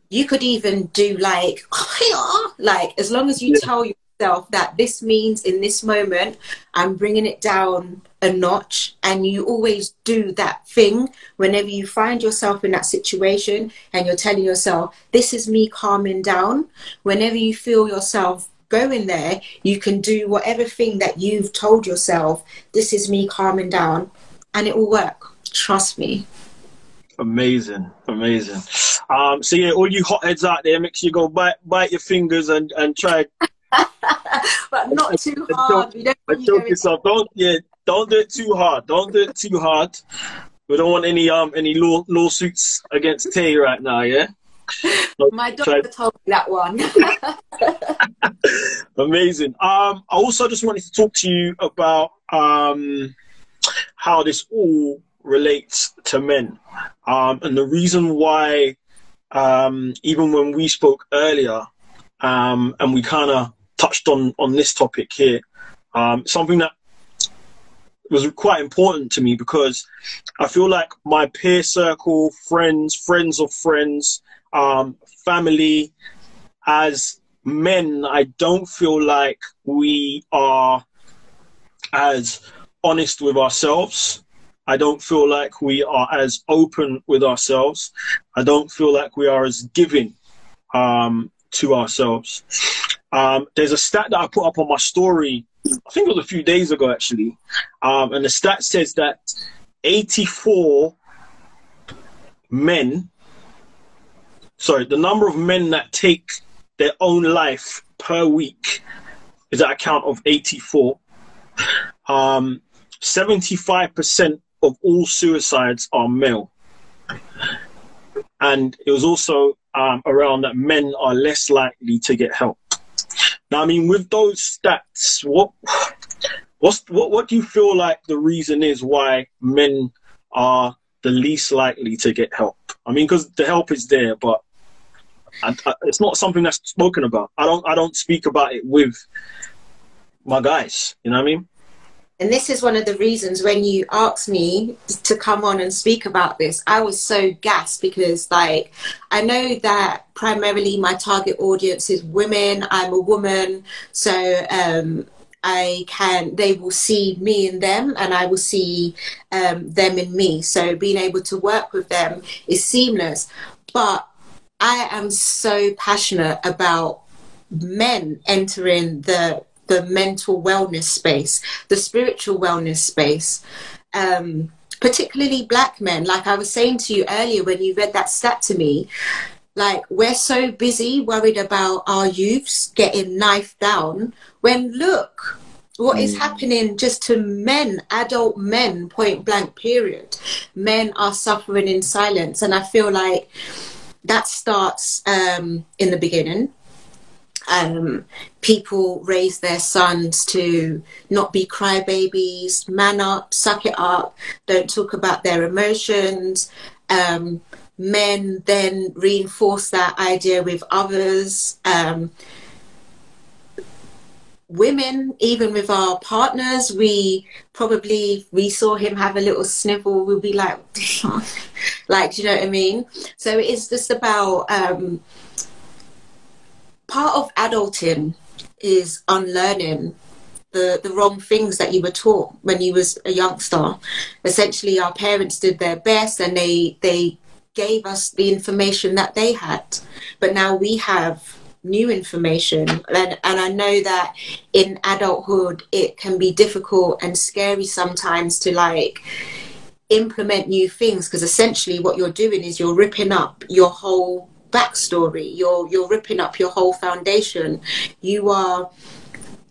you could even do like like as long as you yeah. tell yourself that this means in this moment i'm bringing it down a notch and you always do that thing whenever you find yourself in that situation and you're telling yourself this is me calming down whenever you feel yourself going there you can do whatever thing that you've told yourself this is me calming down and it will work. Trust me Amazing, amazing. Um, so yeah, all you hotheads out there, make sure you go bite bite your fingers and and try. but not too hard. Don't yourself. Don't yeah, don't do it too hard. Don't do it too hard. We don't want any um any law, lawsuits against Tay right now. Yeah. My doctor try... told me that one. Amazing. Um, I also just wanted to talk to you about um how this all relates to men. Um, and the reason why, um, even when we spoke earlier, um, and we kind of touched on, on this topic here, um, something that was quite important to me because I feel like my peer circle, friends, friends of friends, um, family, as men, I don't feel like we are as honest with ourselves I don't feel like we are as open with ourselves. I don't feel like we are as giving um, to ourselves. Um, there's a stat that I put up on my story, I think it was a few days ago actually, um, and the stat says that 84 men, sorry, the number of men that take their own life per week is at a count of 84. Um, 75% of all suicides are male. And it was also um, around that men are less likely to get help. Now, I mean, with those stats, what what's what what do you feel like the reason is why men are the least likely to get help? I mean, because the help is there, but I, I, it's not something that's spoken about. I don't I don't speak about it with my guys. You know what I mean? And this is one of the reasons when you asked me to come on and speak about this i was so gassed because like i know that primarily my target audience is women i'm a woman so um, I can, they will see me in them and I will see um, them in me. So being able to work with them is seamless. But I am so passionate about men entering the the mental wellness space, the spiritual wellness space. Um, particularly black men, like I was saying to you earlier when you read that stat to me, like we're so busy worried about our youths getting knifed down when look what is mm. happening just to men, adult men, point blank, period. Men are suffering in silence. And I feel like that starts um, in the beginning. Um, people raise their sons to not be crybabies, man up, suck it up, don't talk about their emotions. Um, men then reinforce that idea with others. Um, women, even with our partners, we probably we saw him have a little snivel, we'll be like, like, do you know what I mean? So it's just about um, part of adulting is unlearning the, the wrong things that you were taught when you was a youngster. Essentially, our parents did their best and they they gave us the information that they had, but now we have new information and, and i know that in adulthood it can be difficult and scary sometimes to like implement new things because essentially what you're doing is you're ripping up your whole backstory you're you're ripping up your whole foundation. You are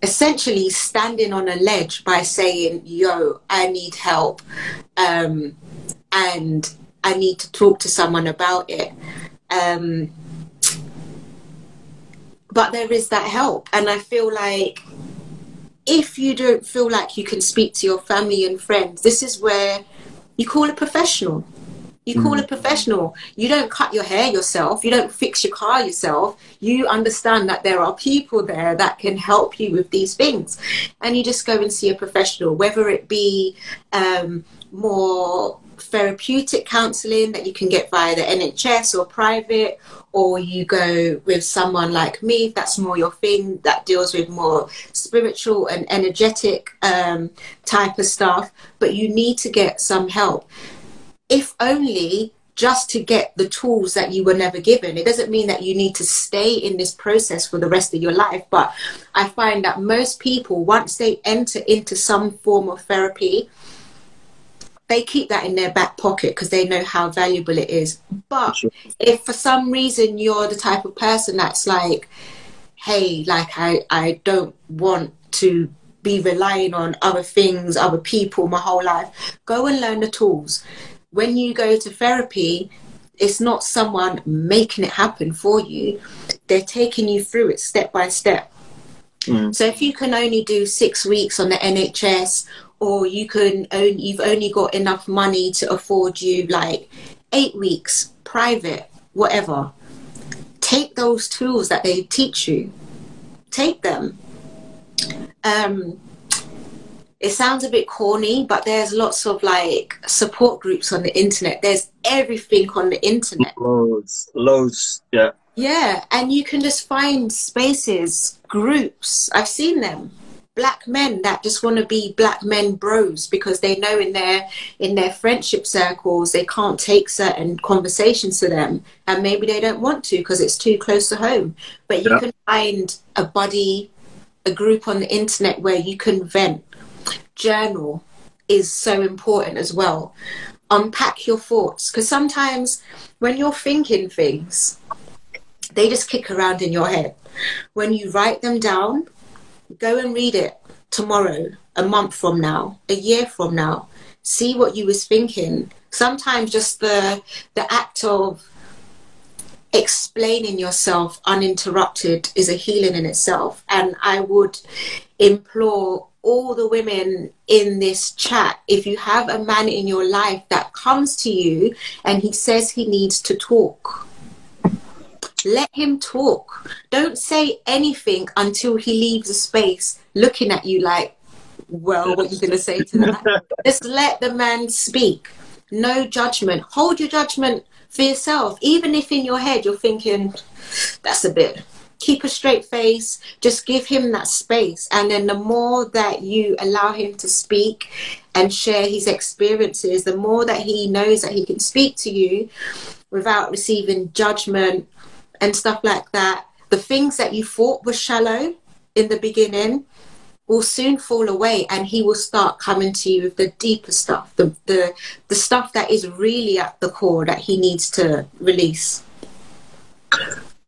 essentially standing on a ledge by saying yo i need help um, and i need to talk to someone about it. Um, but there is that help and i feel like if you don't feel like you can speak to your family and friends this is where you call a professional you call mm. a professional. You don't cut your hair yourself. You don't fix your car yourself. You understand that there are people there that can help you with these things. And you just go and see a professional whether it be um, more therapeutic counseling that you can get via the NHS or private, or you go with someone like me, if that's more your thing, that deals with more spiritual and energetic um, type of stuff. But you need to get some help, if only just to get the tools that you were never given. It doesn't mean that you need to stay in this process for the rest of your life, but I find that most people, once they enter into some form of therapy, they keep that in their back pocket because they know how valuable it is. But sure. if for some reason you're the type of person that's like, hey, like I, I don't want to be relying on other things, other people my whole life, go and learn the tools. When you go to therapy, it's not someone making it happen for you. They're taking you through it step by step. Mm. So if you can only do six weeks on the NHS or you can only, you've only got enough money to afford you like eight weeks private whatever take those tools that they teach you take them um, it sounds a bit corny but there's lots of like support groups on the internet. There's everything on the internet. Loads loads yeah. Yeah and you can just find spaces groups. I've seen them. Black men that just want to be black men bros because they know in their in their friendship circles they can't take certain conversations to them and maybe they don't want to because it's too close to home. But you yeah. can find a buddy a group on the internet where you can vent journal is so important as well unpack your thoughts because sometimes when you're thinking things they just kick around in your head when you write them down Go and read it tomorrow, a month from now, a year from now. See what you was thinking. Sometimes just the the act of explaining yourself uninterrupted is a healing in itself. And I would implore all the women in this chat if you have a man in your life that comes to you and he says he needs to talk let him talk. Don't say anything until he leaves the space looking at you like, well, what are you going to say to that? Just let the man speak. No judgment. Hold your judgment for yourself. Even if in your head you're thinking, that's a bit. Keep a straight face. Just give him that space. And then the more that you allow him to speak and share his experiences, the more that he knows that he can speak to you without receiving judgment and stuff like that, the things that you thought were shallow in the beginning will soon fall away and he will start coming to you with the deeper stuff, the, the, the stuff that is really at the core that he needs to release.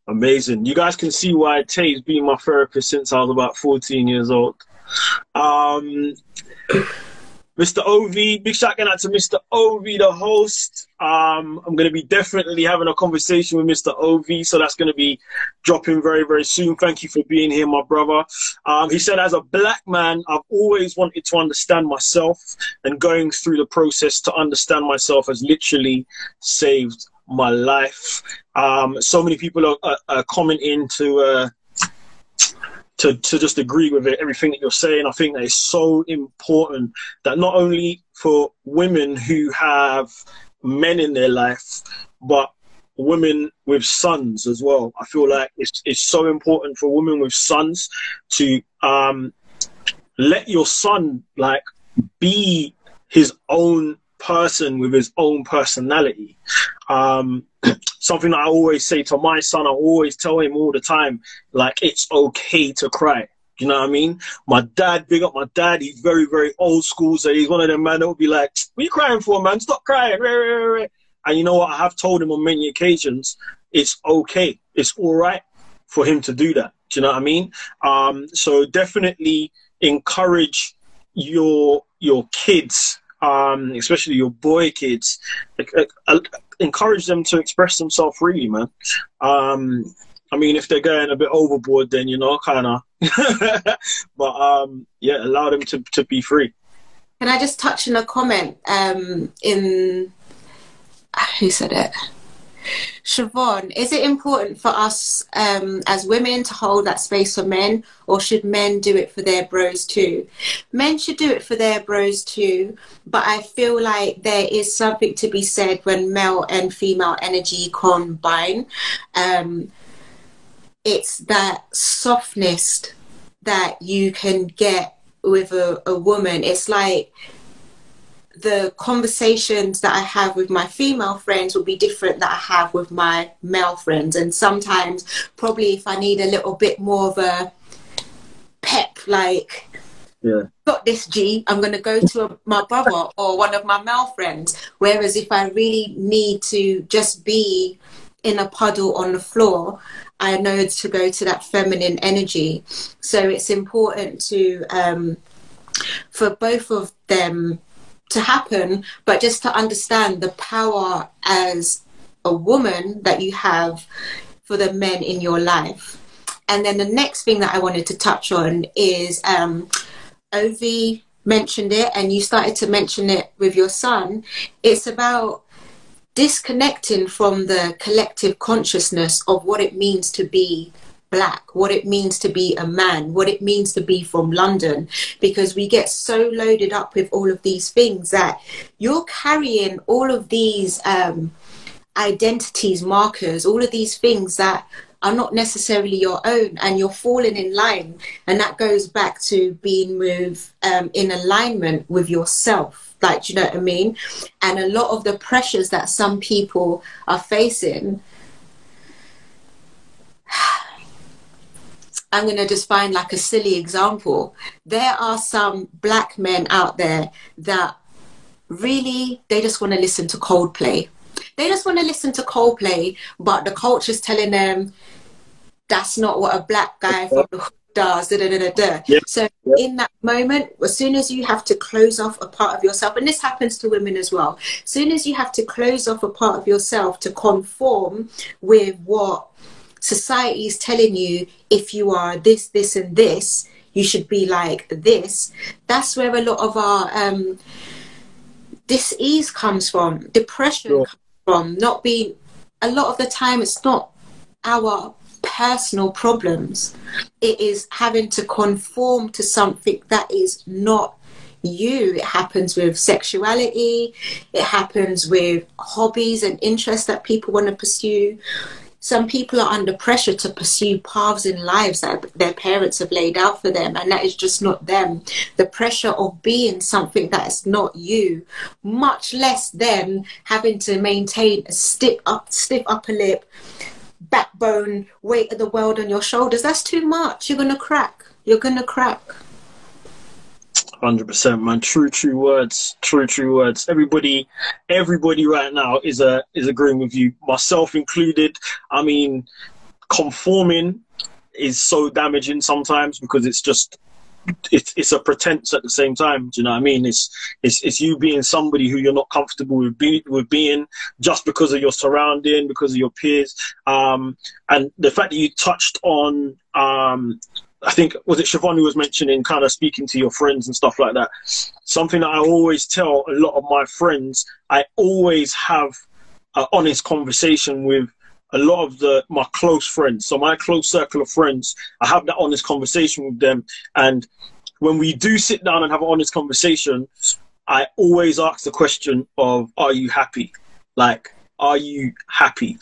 Amazing. You guys can see why Tay's been my therapist since I was about 14 years old. Um, Mr. OV, big shout out to Mr. OV, the host. Um, I'm going to be definitely having a conversation with Mr. OV, so that's going to be dropping very, very soon. Thank you for being here, my brother. Um, he said, as a black man, I've always wanted to understand myself, and going through the process to understand myself has literally saved my life. Um, so many people are, are, are commenting to. Uh, to, to just agree with it, everything that you're saying. I think that is so important that not only for women who have men in their life, but women with sons as well. I feel like it's, it's so important for women with sons to um, let your son like be his own person with his own personality. Um, something that I always say to my son, I always tell him all the time, like it's okay to cry. You know what I mean? My dad, big up my dad. He's very, very old school. So he's one of them man that will be like, "What are you crying for, man? Stop crying!" And you know what? I have told him on many occasions, it's okay. It's all right for him to do that. Do you know what I mean? Um, so definitely encourage your your kids um, especially your boy kids, encourage them to express themselves freely, man. Um, I mean, if they're going a bit overboard, then you know, kind of. but um, yeah, allow them to to be free. Can I just touch on a comment um, in who said it? Siobhan, is it important for us um, as women to hold that space for men, or should men do it for their bros too? Men should do it for their bros too, but I feel like there is something to be said when male and female energy combine. Um, it's that softness that you can get with a, a woman. It's like the conversations that I have with my female friends will be different that I have with my male friends. And sometimes, probably, if I need a little bit more of a pep, like, yeah. got this G, I'm going to go to a, my brother or one of my male friends. Whereas if I really need to just be in a puddle on the floor, I know it's to go to that feminine energy. So it's important to, um, for both of them to happen, but just to understand the power as a woman that you have for the men in your life. And then the next thing that I wanted to touch on is um, Ovi mentioned it, and you started to mention it with your son. It's about disconnecting from the collective consciousness of what it means to be black, what it means to be a man, what it means to be from London, because we get so loaded up with all of these things that you're carrying all of these um, identities, markers, all of these things that are not necessarily your own and you're falling in line and that goes back to being with um, in alignment with yourself like you know what i mean? And a lot of the pressures that some people are facing I'm going to just find like a silly example. There are some black men out there that really, they just want to listen to Coldplay. They just want to listen to Coldplay, but the culture's telling them that's not what a black guy from the hood does. Da, da, da, da. Yep. So yep. in that moment, as soon as you have to close off a part of yourself, and this happens to women as well, as soon as you have to close off a part of yourself to conform with what society is telling you if you are this, this, and this, you should be like this. That's where a lot of our um, disease comes from, depression sure. comes from, not being. A lot of the time, it's not our personal problems. It is having to conform to something that is not you. It happens with sexuality, it happens with hobbies and interests that people want to pursue some people are under pressure to pursue paths in lives that their parents have laid out for them, and that is just not them. The pressure of being something that is not you, much less than having to maintain a stiff up, stiff upper lip, backbone, weight of the world on your shoulders. That's too much. You're gonna crack. You're gonna crack. Hundred percent, man. True, true words. True, true words. Everybody, everybody right now is a is agreeing with you, myself included. I mean, conforming is so damaging sometimes because it's just it's it's a pretense at the same time. Do you know what I mean? It's it's it's you being somebody who you're not comfortable with be, with being just because of your surrounding, because of your peers, um, and the fact that you touched on. Um, I think was it Siobhan who was mentioning kind of speaking to your friends and stuff like that. Something that I always tell a lot of my friends, I always have an honest conversation with a lot of the my close friends. So my close circle of friends, I have that honest conversation with them. And when we do sit down and have an honest conversation, I always ask the question of, "Are you happy?" Like, are you happy?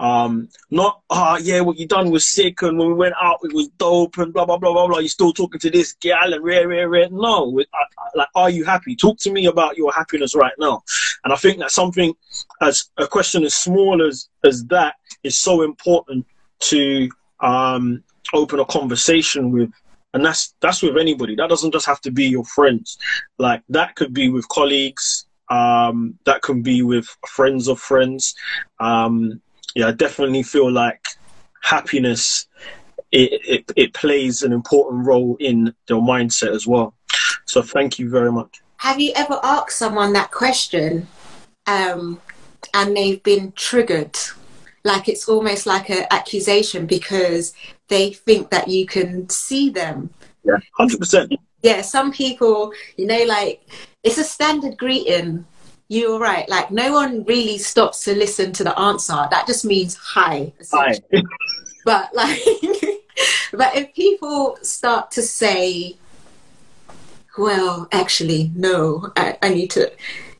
Um, not, ah, oh, yeah, what you done was sick, and when we went out, it was dope, and blah blah blah blah blah. You're still talking to this gal and rare, rare, rare. No, I, I, like, are you happy? Talk to me about your happiness right now. And I think that something as a question as small as as that is so important to um, open a conversation with and that's that's with anybody that doesn't just have to be your friends like that could be with colleagues um, that can be with friends of friends um, yeah, I definitely feel like happiness it, it, it plays an important role in their mindset as well. So thank you very much. Have you ever asked someone that question um, and they've been triggered? Like it's almost like an accusation because they think that you can see them. Yeah, 100%. Yeah, some people, you know, like it's a standard greeting you're right. Like no one really stops to listen to the answer. That just means hi. Hi. but like, but if people start to say, "Well, actually, no, I, I need to,"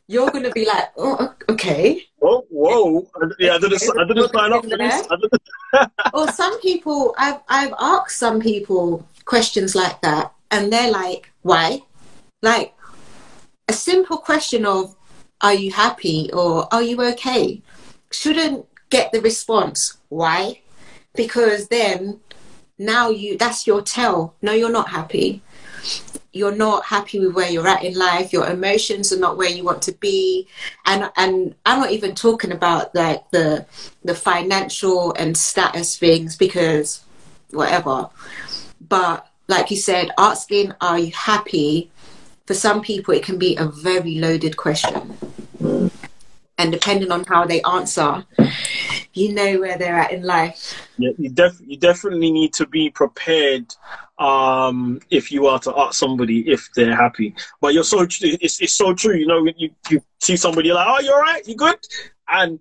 you're going to be like, "Oh, okay." Oh, whoa, whoa! Yeah, I didn't. I didn't sign up for this. or some people, I've I've asked some people questions like that, and they're like, "Why?" Like a simple question of are you happy or are you okay? Shouldn't get the response why? Because then now you that's your tell. No you're not happy. You're not happy with where you're at in life. Your emotions are not where you want to be. And and i'm not even talking about like the the financial and status things because whatever. But like you said asking are you happy for some people, it can be a very loaded question. And depending on how they answer, you know where they're at in life. Yeah, you, def- you definitely need to be prepared um, if you are to ask somebody if they're happy. But you're so tr- it's, it's so true. You know, you, you see somebody you're like, oh, you're right, you good? And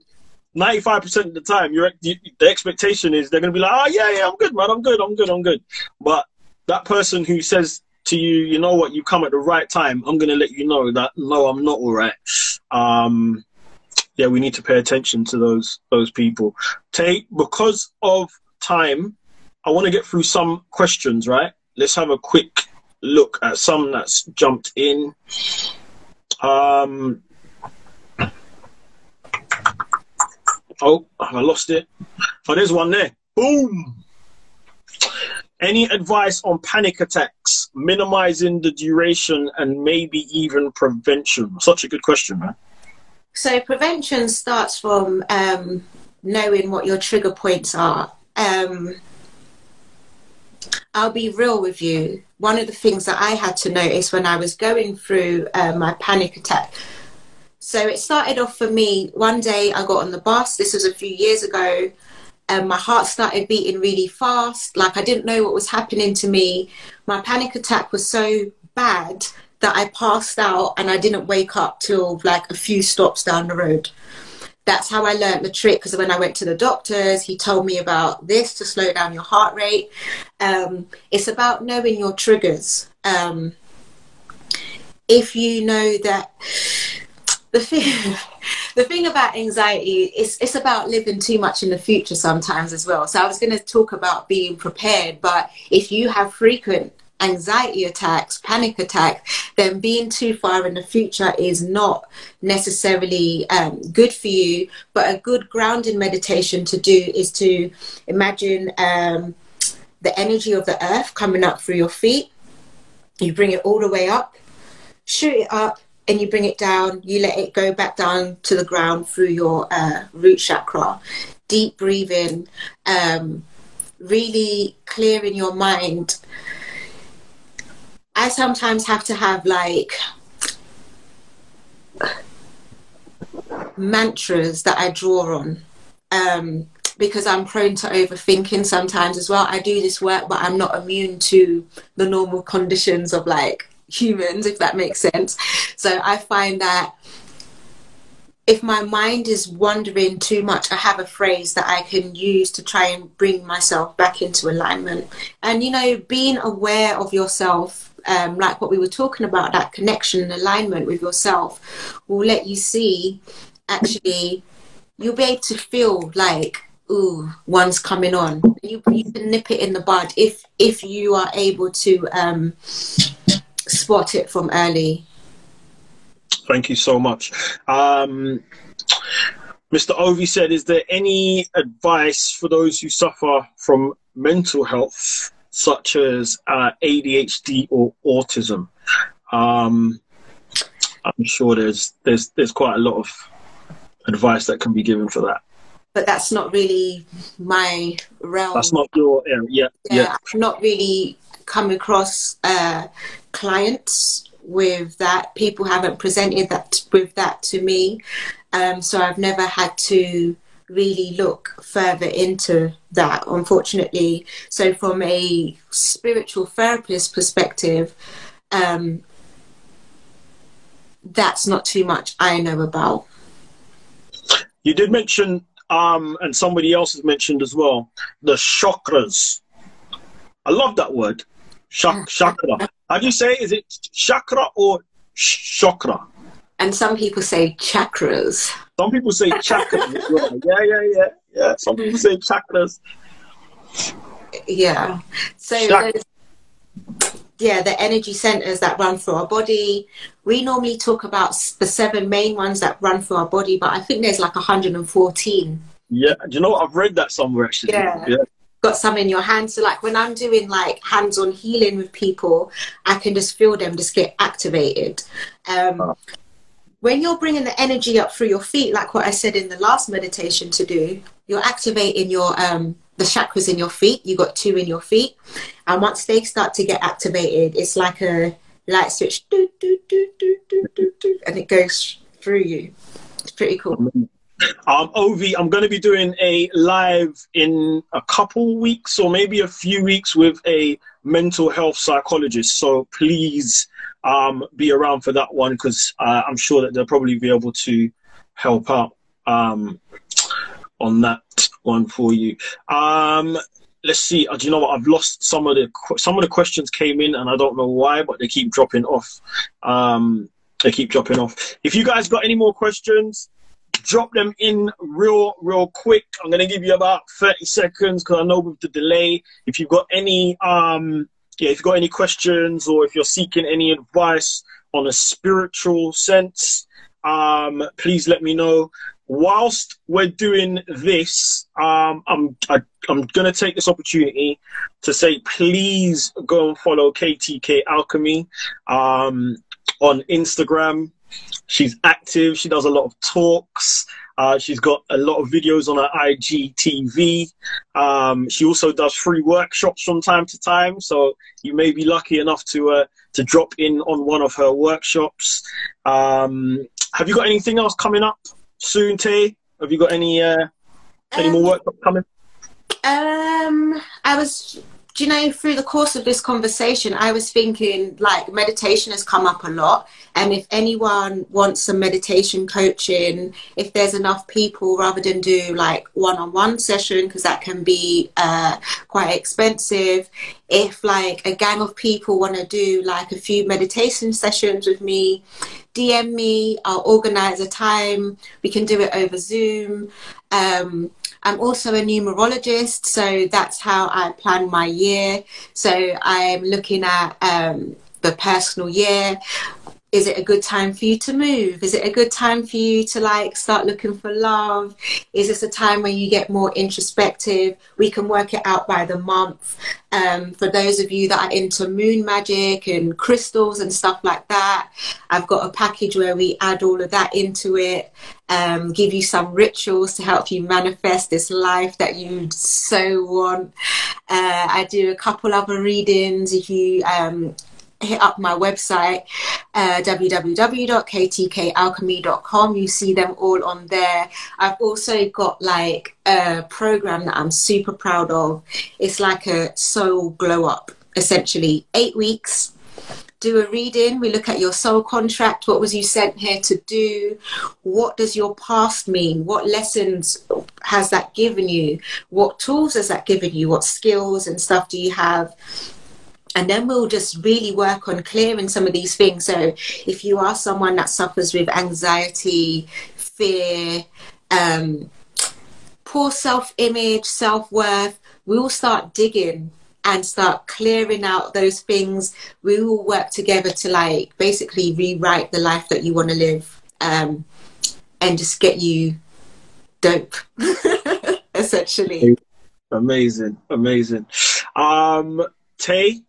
95% of the time, you're, you, the expectation is they're going to be like, oh, yeah, yeah, I'm good, man, I'm good, I'm good, I'm good. But that person who says to you, you know what, you come at the right time. I'm going to let you know that no, I'm not all right. Um, yeah, we need to pay attention to those those people. Tay because of time, I want to get through some questions. Right, let's have a quick look at some that's jumped in. Um, oh, I lost it. Oh, there's one there. Boom. Any advice on panic attacks, minimizing the duration, and maybe even prevention? Such a good question, man. So, prevention starts from um, knowing what your trigger points are. Um, I'll be real with you. One of the things that I had to notice when I was going through uh, my panic attack. So, it started off for me one day I got on the bus, this was a few years ago and my heart started beating really fast. Like I didn't know what was happening to me. My panic attack was so bad that I passed out and I didn't wake up till like a few stops down the road. That's how I learned the trick because when I went to the doctors, he told me about this to slow down your heart rate. Um, it's about knowing your triggers. Um, if you know that the thing the thing about anxiety is it's about living too much in the future sometimes as well. So i was going to talk about being prepared but if you have frequent anxiety attacks panic attacks then being too far in the future is not necessarily um, good for you. But a good grounding meditation to do is to imagine um, the energy of the earth coming up through your feet. You bring it all the way up shoot it up and you bring it down, you let it go back down to the ground through your uh, root chakra. Deep breathing, um, really clearing your mind. I sometimes have to have like mantras that I draw on. Um, because I'm prone to overthinking sometimes as well. I do this work, but I'm not immune to the normal conditions of like humans, if that makes sense. So I find that if my mind is wandering too much, I have a phrase that I can use to try and bring myself back into alignment. And, you know, being aware of yourself, um, like what we were talking about, that connection and alignment with yourself, will let you see actually, you'll be able to feel like, ooh, one's coming on. You, you can nip it in the bud if if you are able to um, spot it from early Thank you so much. Um, Mr. Ovi said, Is there any advice for those who suffer from mental health, such as uh, ADHD or autism? Um, I'm sure there's there's there's quite a lot of advice that can be given for that. But that's not really my realm. That's not your area. Yeah, yeah. yeah. I've not really come across uh, clients with that. People haven't presented that with that to me, um, so I've never had to really look further into that, unfortunately. So, from a spiritual therapist perspective, um, that's not too much I know about. You did mention, um, and somebody else has mentioned as well, the chakras. I love that word, Chak- chakra. How do you say? Is it chakra or chakra? And some people say chakras. Some people say chakras. yeah, yeah, yeah, yeah. Some people say chakras. Yeah. So Chak- yeah, the energy centers that run through our body. We normally talk about the seven main ones that run through our body, but I think there's like 114. Yeah, do you know what? I've read that somewhere actually. Yeah. yeah got some in your hand. So like when I'm doing like hands-on healing with people, I can just feel them just get activated. Um, oh. When you're bringing the energy up through your feet, like what I said in the last meditation to do, you're activating your um, the chakras in your feet. You got two in your feet, and once they start to get activated, it's like a light switch, doo, doo, doo, and it goes through you. It's pretty cool. Um, Ovi, I'm going to be doing a live in a couple weeks or maybe a few weeks with a mental health psychologist. So please um, be around for that one because uh, I'm sure that they'll probably be able to help out um, on that one for you. Um, let's see. Uh, do you know what? I've lost some of the some of the questions came in, and I don't know why, but they keep dropping off. Um, they keep dropping off. If you guys got any more questions, drop them in real, real quick. I'm going to give you about 30 seconds because I know with the delay, if you've got any, um, yeah, if you've got any questions or if you're seeking any advice on a spiritual sense, um, please let me know. Whilst we're doing this, um, I'm I, am i am going to take this opportunity to say, please go and follow KTK Alchemy um, on Instagram, She's active. She does a lot of talks. Uh, she's got a lot of videos on her IGTV. Um, she also does free workshops from time to time. So you may be lucky enough to uh, to drop in on one of her workshops. Um, have you got anything else coming up soon, Tay? Have you got any uh, any um, more workshops coming? Um, I was do you know through the course of this conversation i was thinking like meditation has come up a lot. And if anyone wants some meditation coaching if there's enough people rather than do like one-on-one session because that can be uh, quite expensive. If like a gang of people want to do like a few meditation sessions with me dm me. I'll organize a time. We can do it over zoom. Um, I'm also a numerologist, so that's how I plan my year. So I'm looking at um, the personal year. Is it a good time for you to move? Is it a good time for you to like start looking for love? Is this a time when you get more introspective? We can work it out by the month. Um, for those of you that are into moon magic and crystals and stuff like that, I've got a package where we add all of that into it um, give you some rituals to help you manifest this life that you so want. Uh, I do a couple other readings if you um, hit up my website, uh, www.ktkalchemy.com. You see them all on there. I've also got like a program that I'm super proud of. It's like a soul glow up, essentially. Eight weeks do a reading. We look at your soul contract. What was you sent here to do? What does your past mean? What lessons has that given you? What tools has that given you? What skills and stuff do you have? And then we'll just really work on clearing some of these things. So if you are someone that suffers with anxiety, fear, um, poor self image, self worth, we will start digging and start clearing out those things. We will work together to like basically rewrite the life that you want to live um, and just get you dope, essentially. Amazing, amazing. Um, Tay,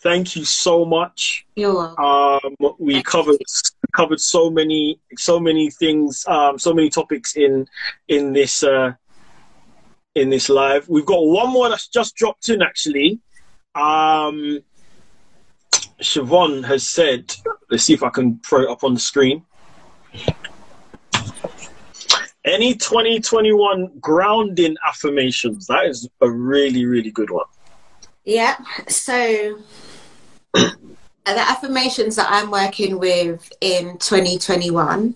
thank you so much. You're welcome. Um, we Thank covered covered so many so many things, um, so many topics in in this uh, in this live. We've got one more that's just dropped in actually. Um, Siobhan has said, let's see if I can throw it up on the screen. Any 2021 grounding affirmations? That is a really, really good one. Yeah. So the affirmations that I'm working with in 2021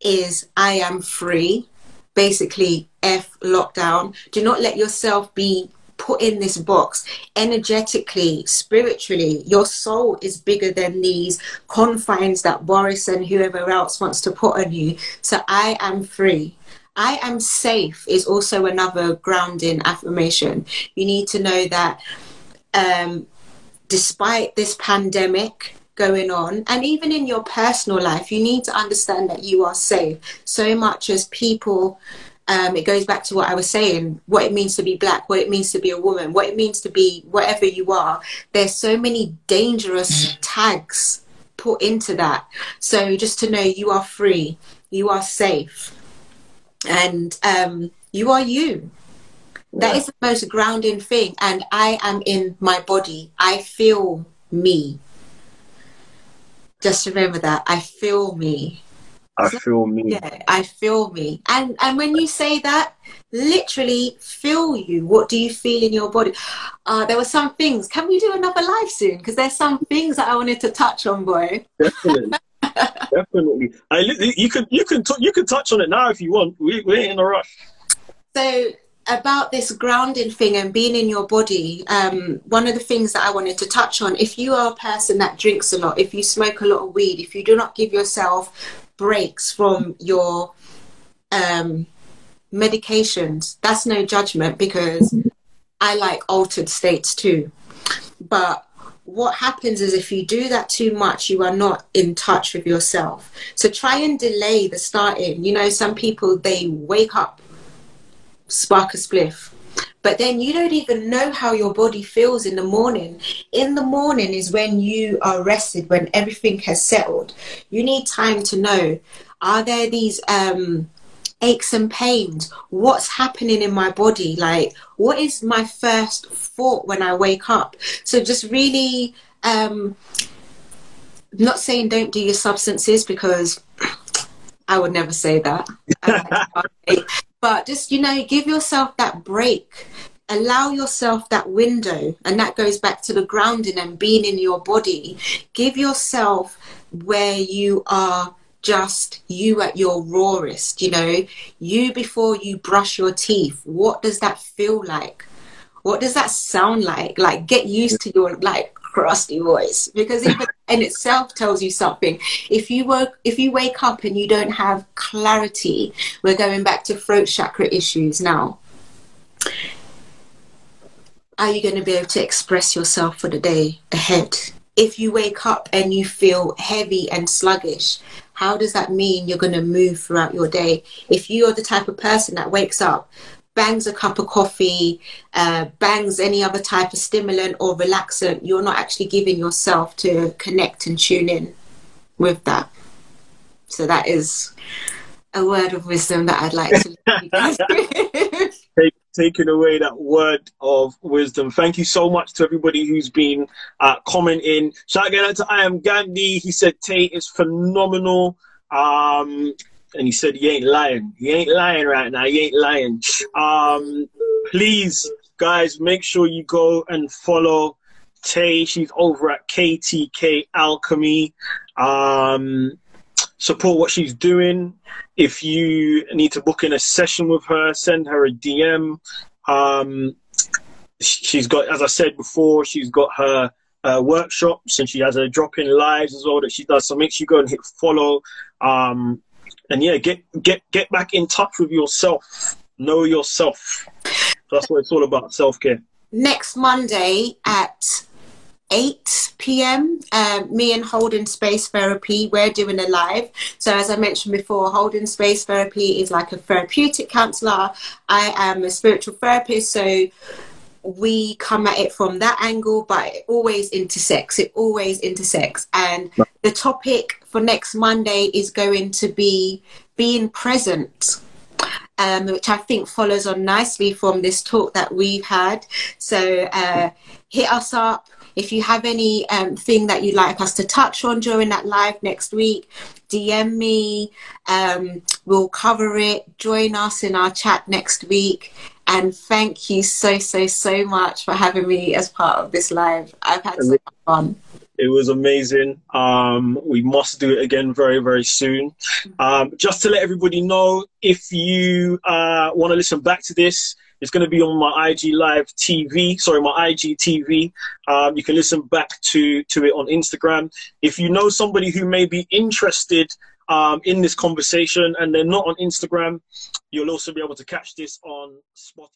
is I am free. Basically, F lockdown. Do not let yourself be put in this box energetically, spiritually. Your soul is bigger than these confines that Boris and whoever else wants to put on you. So I am free. I am safe is also another grounding affirmation. You need to know that um, despite this pandemic going on, and even in your personal life, you need to understand that you are safe. So much as people, um, it goes back to what I was saying what it means to be black, what it means to be a woman, what it means to be whatever you are. There's so many dangerous tags put into that. So just to know you are free, you are safe and um, you are you. That Yeah. is the most grounding thing. And I am in my body. I feel me. Just remember that. I feel me. I feel me. Yeah, I feel me. And and when you say that, literally feel you. What do you feel in your body? Uh, there were some things. Can we do another live soon? Because there's some things that I wanted to touch on, boy. Definitely. Definitely. I, you can you can t- you can touch on it now if you want. We we ain't in a rush. So about this grounding thing and being in your body, um, one of the things that I wanted to touch on, if you are a person that drinks a lot, if you smoke a lot of weed, if you do not give yourself breaks from your um, medications, that's no judgment because I like altered states too. But what happens is if you do that too much, you are not in touch with yourself. So try and delay the starting. You know, some people they wake up, spark a spliff, but then you don't even know how your body feels in the morning. In the morning is when you are rested, when everything has settled. You need time to know are there these um, aches and pains? What's happening in my body? Like, what is my first thought when I wake up? So, just really, um, not saying don't do your substances because I would never say that. but just, you know, give yourself that break. Allow yourself that window. And that goes back to the grounding and being in your body. Give yourself where you are just you at your rawest, you know, you before you brush your teeth. What does that feel like? What does that sound like? Like, get used to your like crusty voice because even in itself tells you something. If you work, if you wake up and you don't have clarity, we're going back to throat chakra issues now. Are you going to be able to express yourself for the day ahead? If you wake up and you feel heavy and sluggish, how does that mean you're going to move throughout your day? If you're the type of person that wakes up, bangs a cup of coffee, uh, bangs any other type of stimulant or relaxant, you're not actually giving yourself to connect and tune in with that. So that is a word of wisdom that I'd like to leave you guys with. Take, taking away that word of wisdom. Thank you so much to everybody who's been uh, commenting. Shout out to I am Gandhi. He said Tate is phenomenal. Um, and he said he ain't lying. He ain't lying right now. He ain't lying. Um, please, guys, make sure you go and follow Tay. She's over at KTK Alchemy. Um, support what she's doing. If you need to book in a session with her, send her a DM. Um, she's got, as I said before, she's got her uh, workshops and she has her drop in lives as well that she does. So make sure you go and hit follow. Um, and yeah, get get get back in touch with yourself. Know yourself. That's what it's all about. Self care. Next Monday at 8 p.m. Um, me and Holding Space Therapy, we're doing a live. So, as I mentioned before, Holding Space Therapy is like a therapeutic counselor. I am a spiritual therapist. So, we come at it from that angle, but it always intersects. It always intersects. And the topic for next Monday is going to be being present. Um, which I think follows on nicely from this talk that we've had. So uh, hit us up if you have any um, thing that you'd like us to touch on during that live next week. DM me. Um, we'll cover it. Join us in our chat next week. And thank you so, so, so much for having me as part of this live. I've had so much fun. It was amazing. Um, we must do it again very, very soon. Um, just to let everybody know, if you uh, want to listen back to this, it's going to be on my IG Live TV. Sorry, my IG TV. Um, you can listen back to to it on Instagram. If you know somebody who may be interested um, in this conversation and they're not on Instagram, you'll also be able to catch this on Spotify.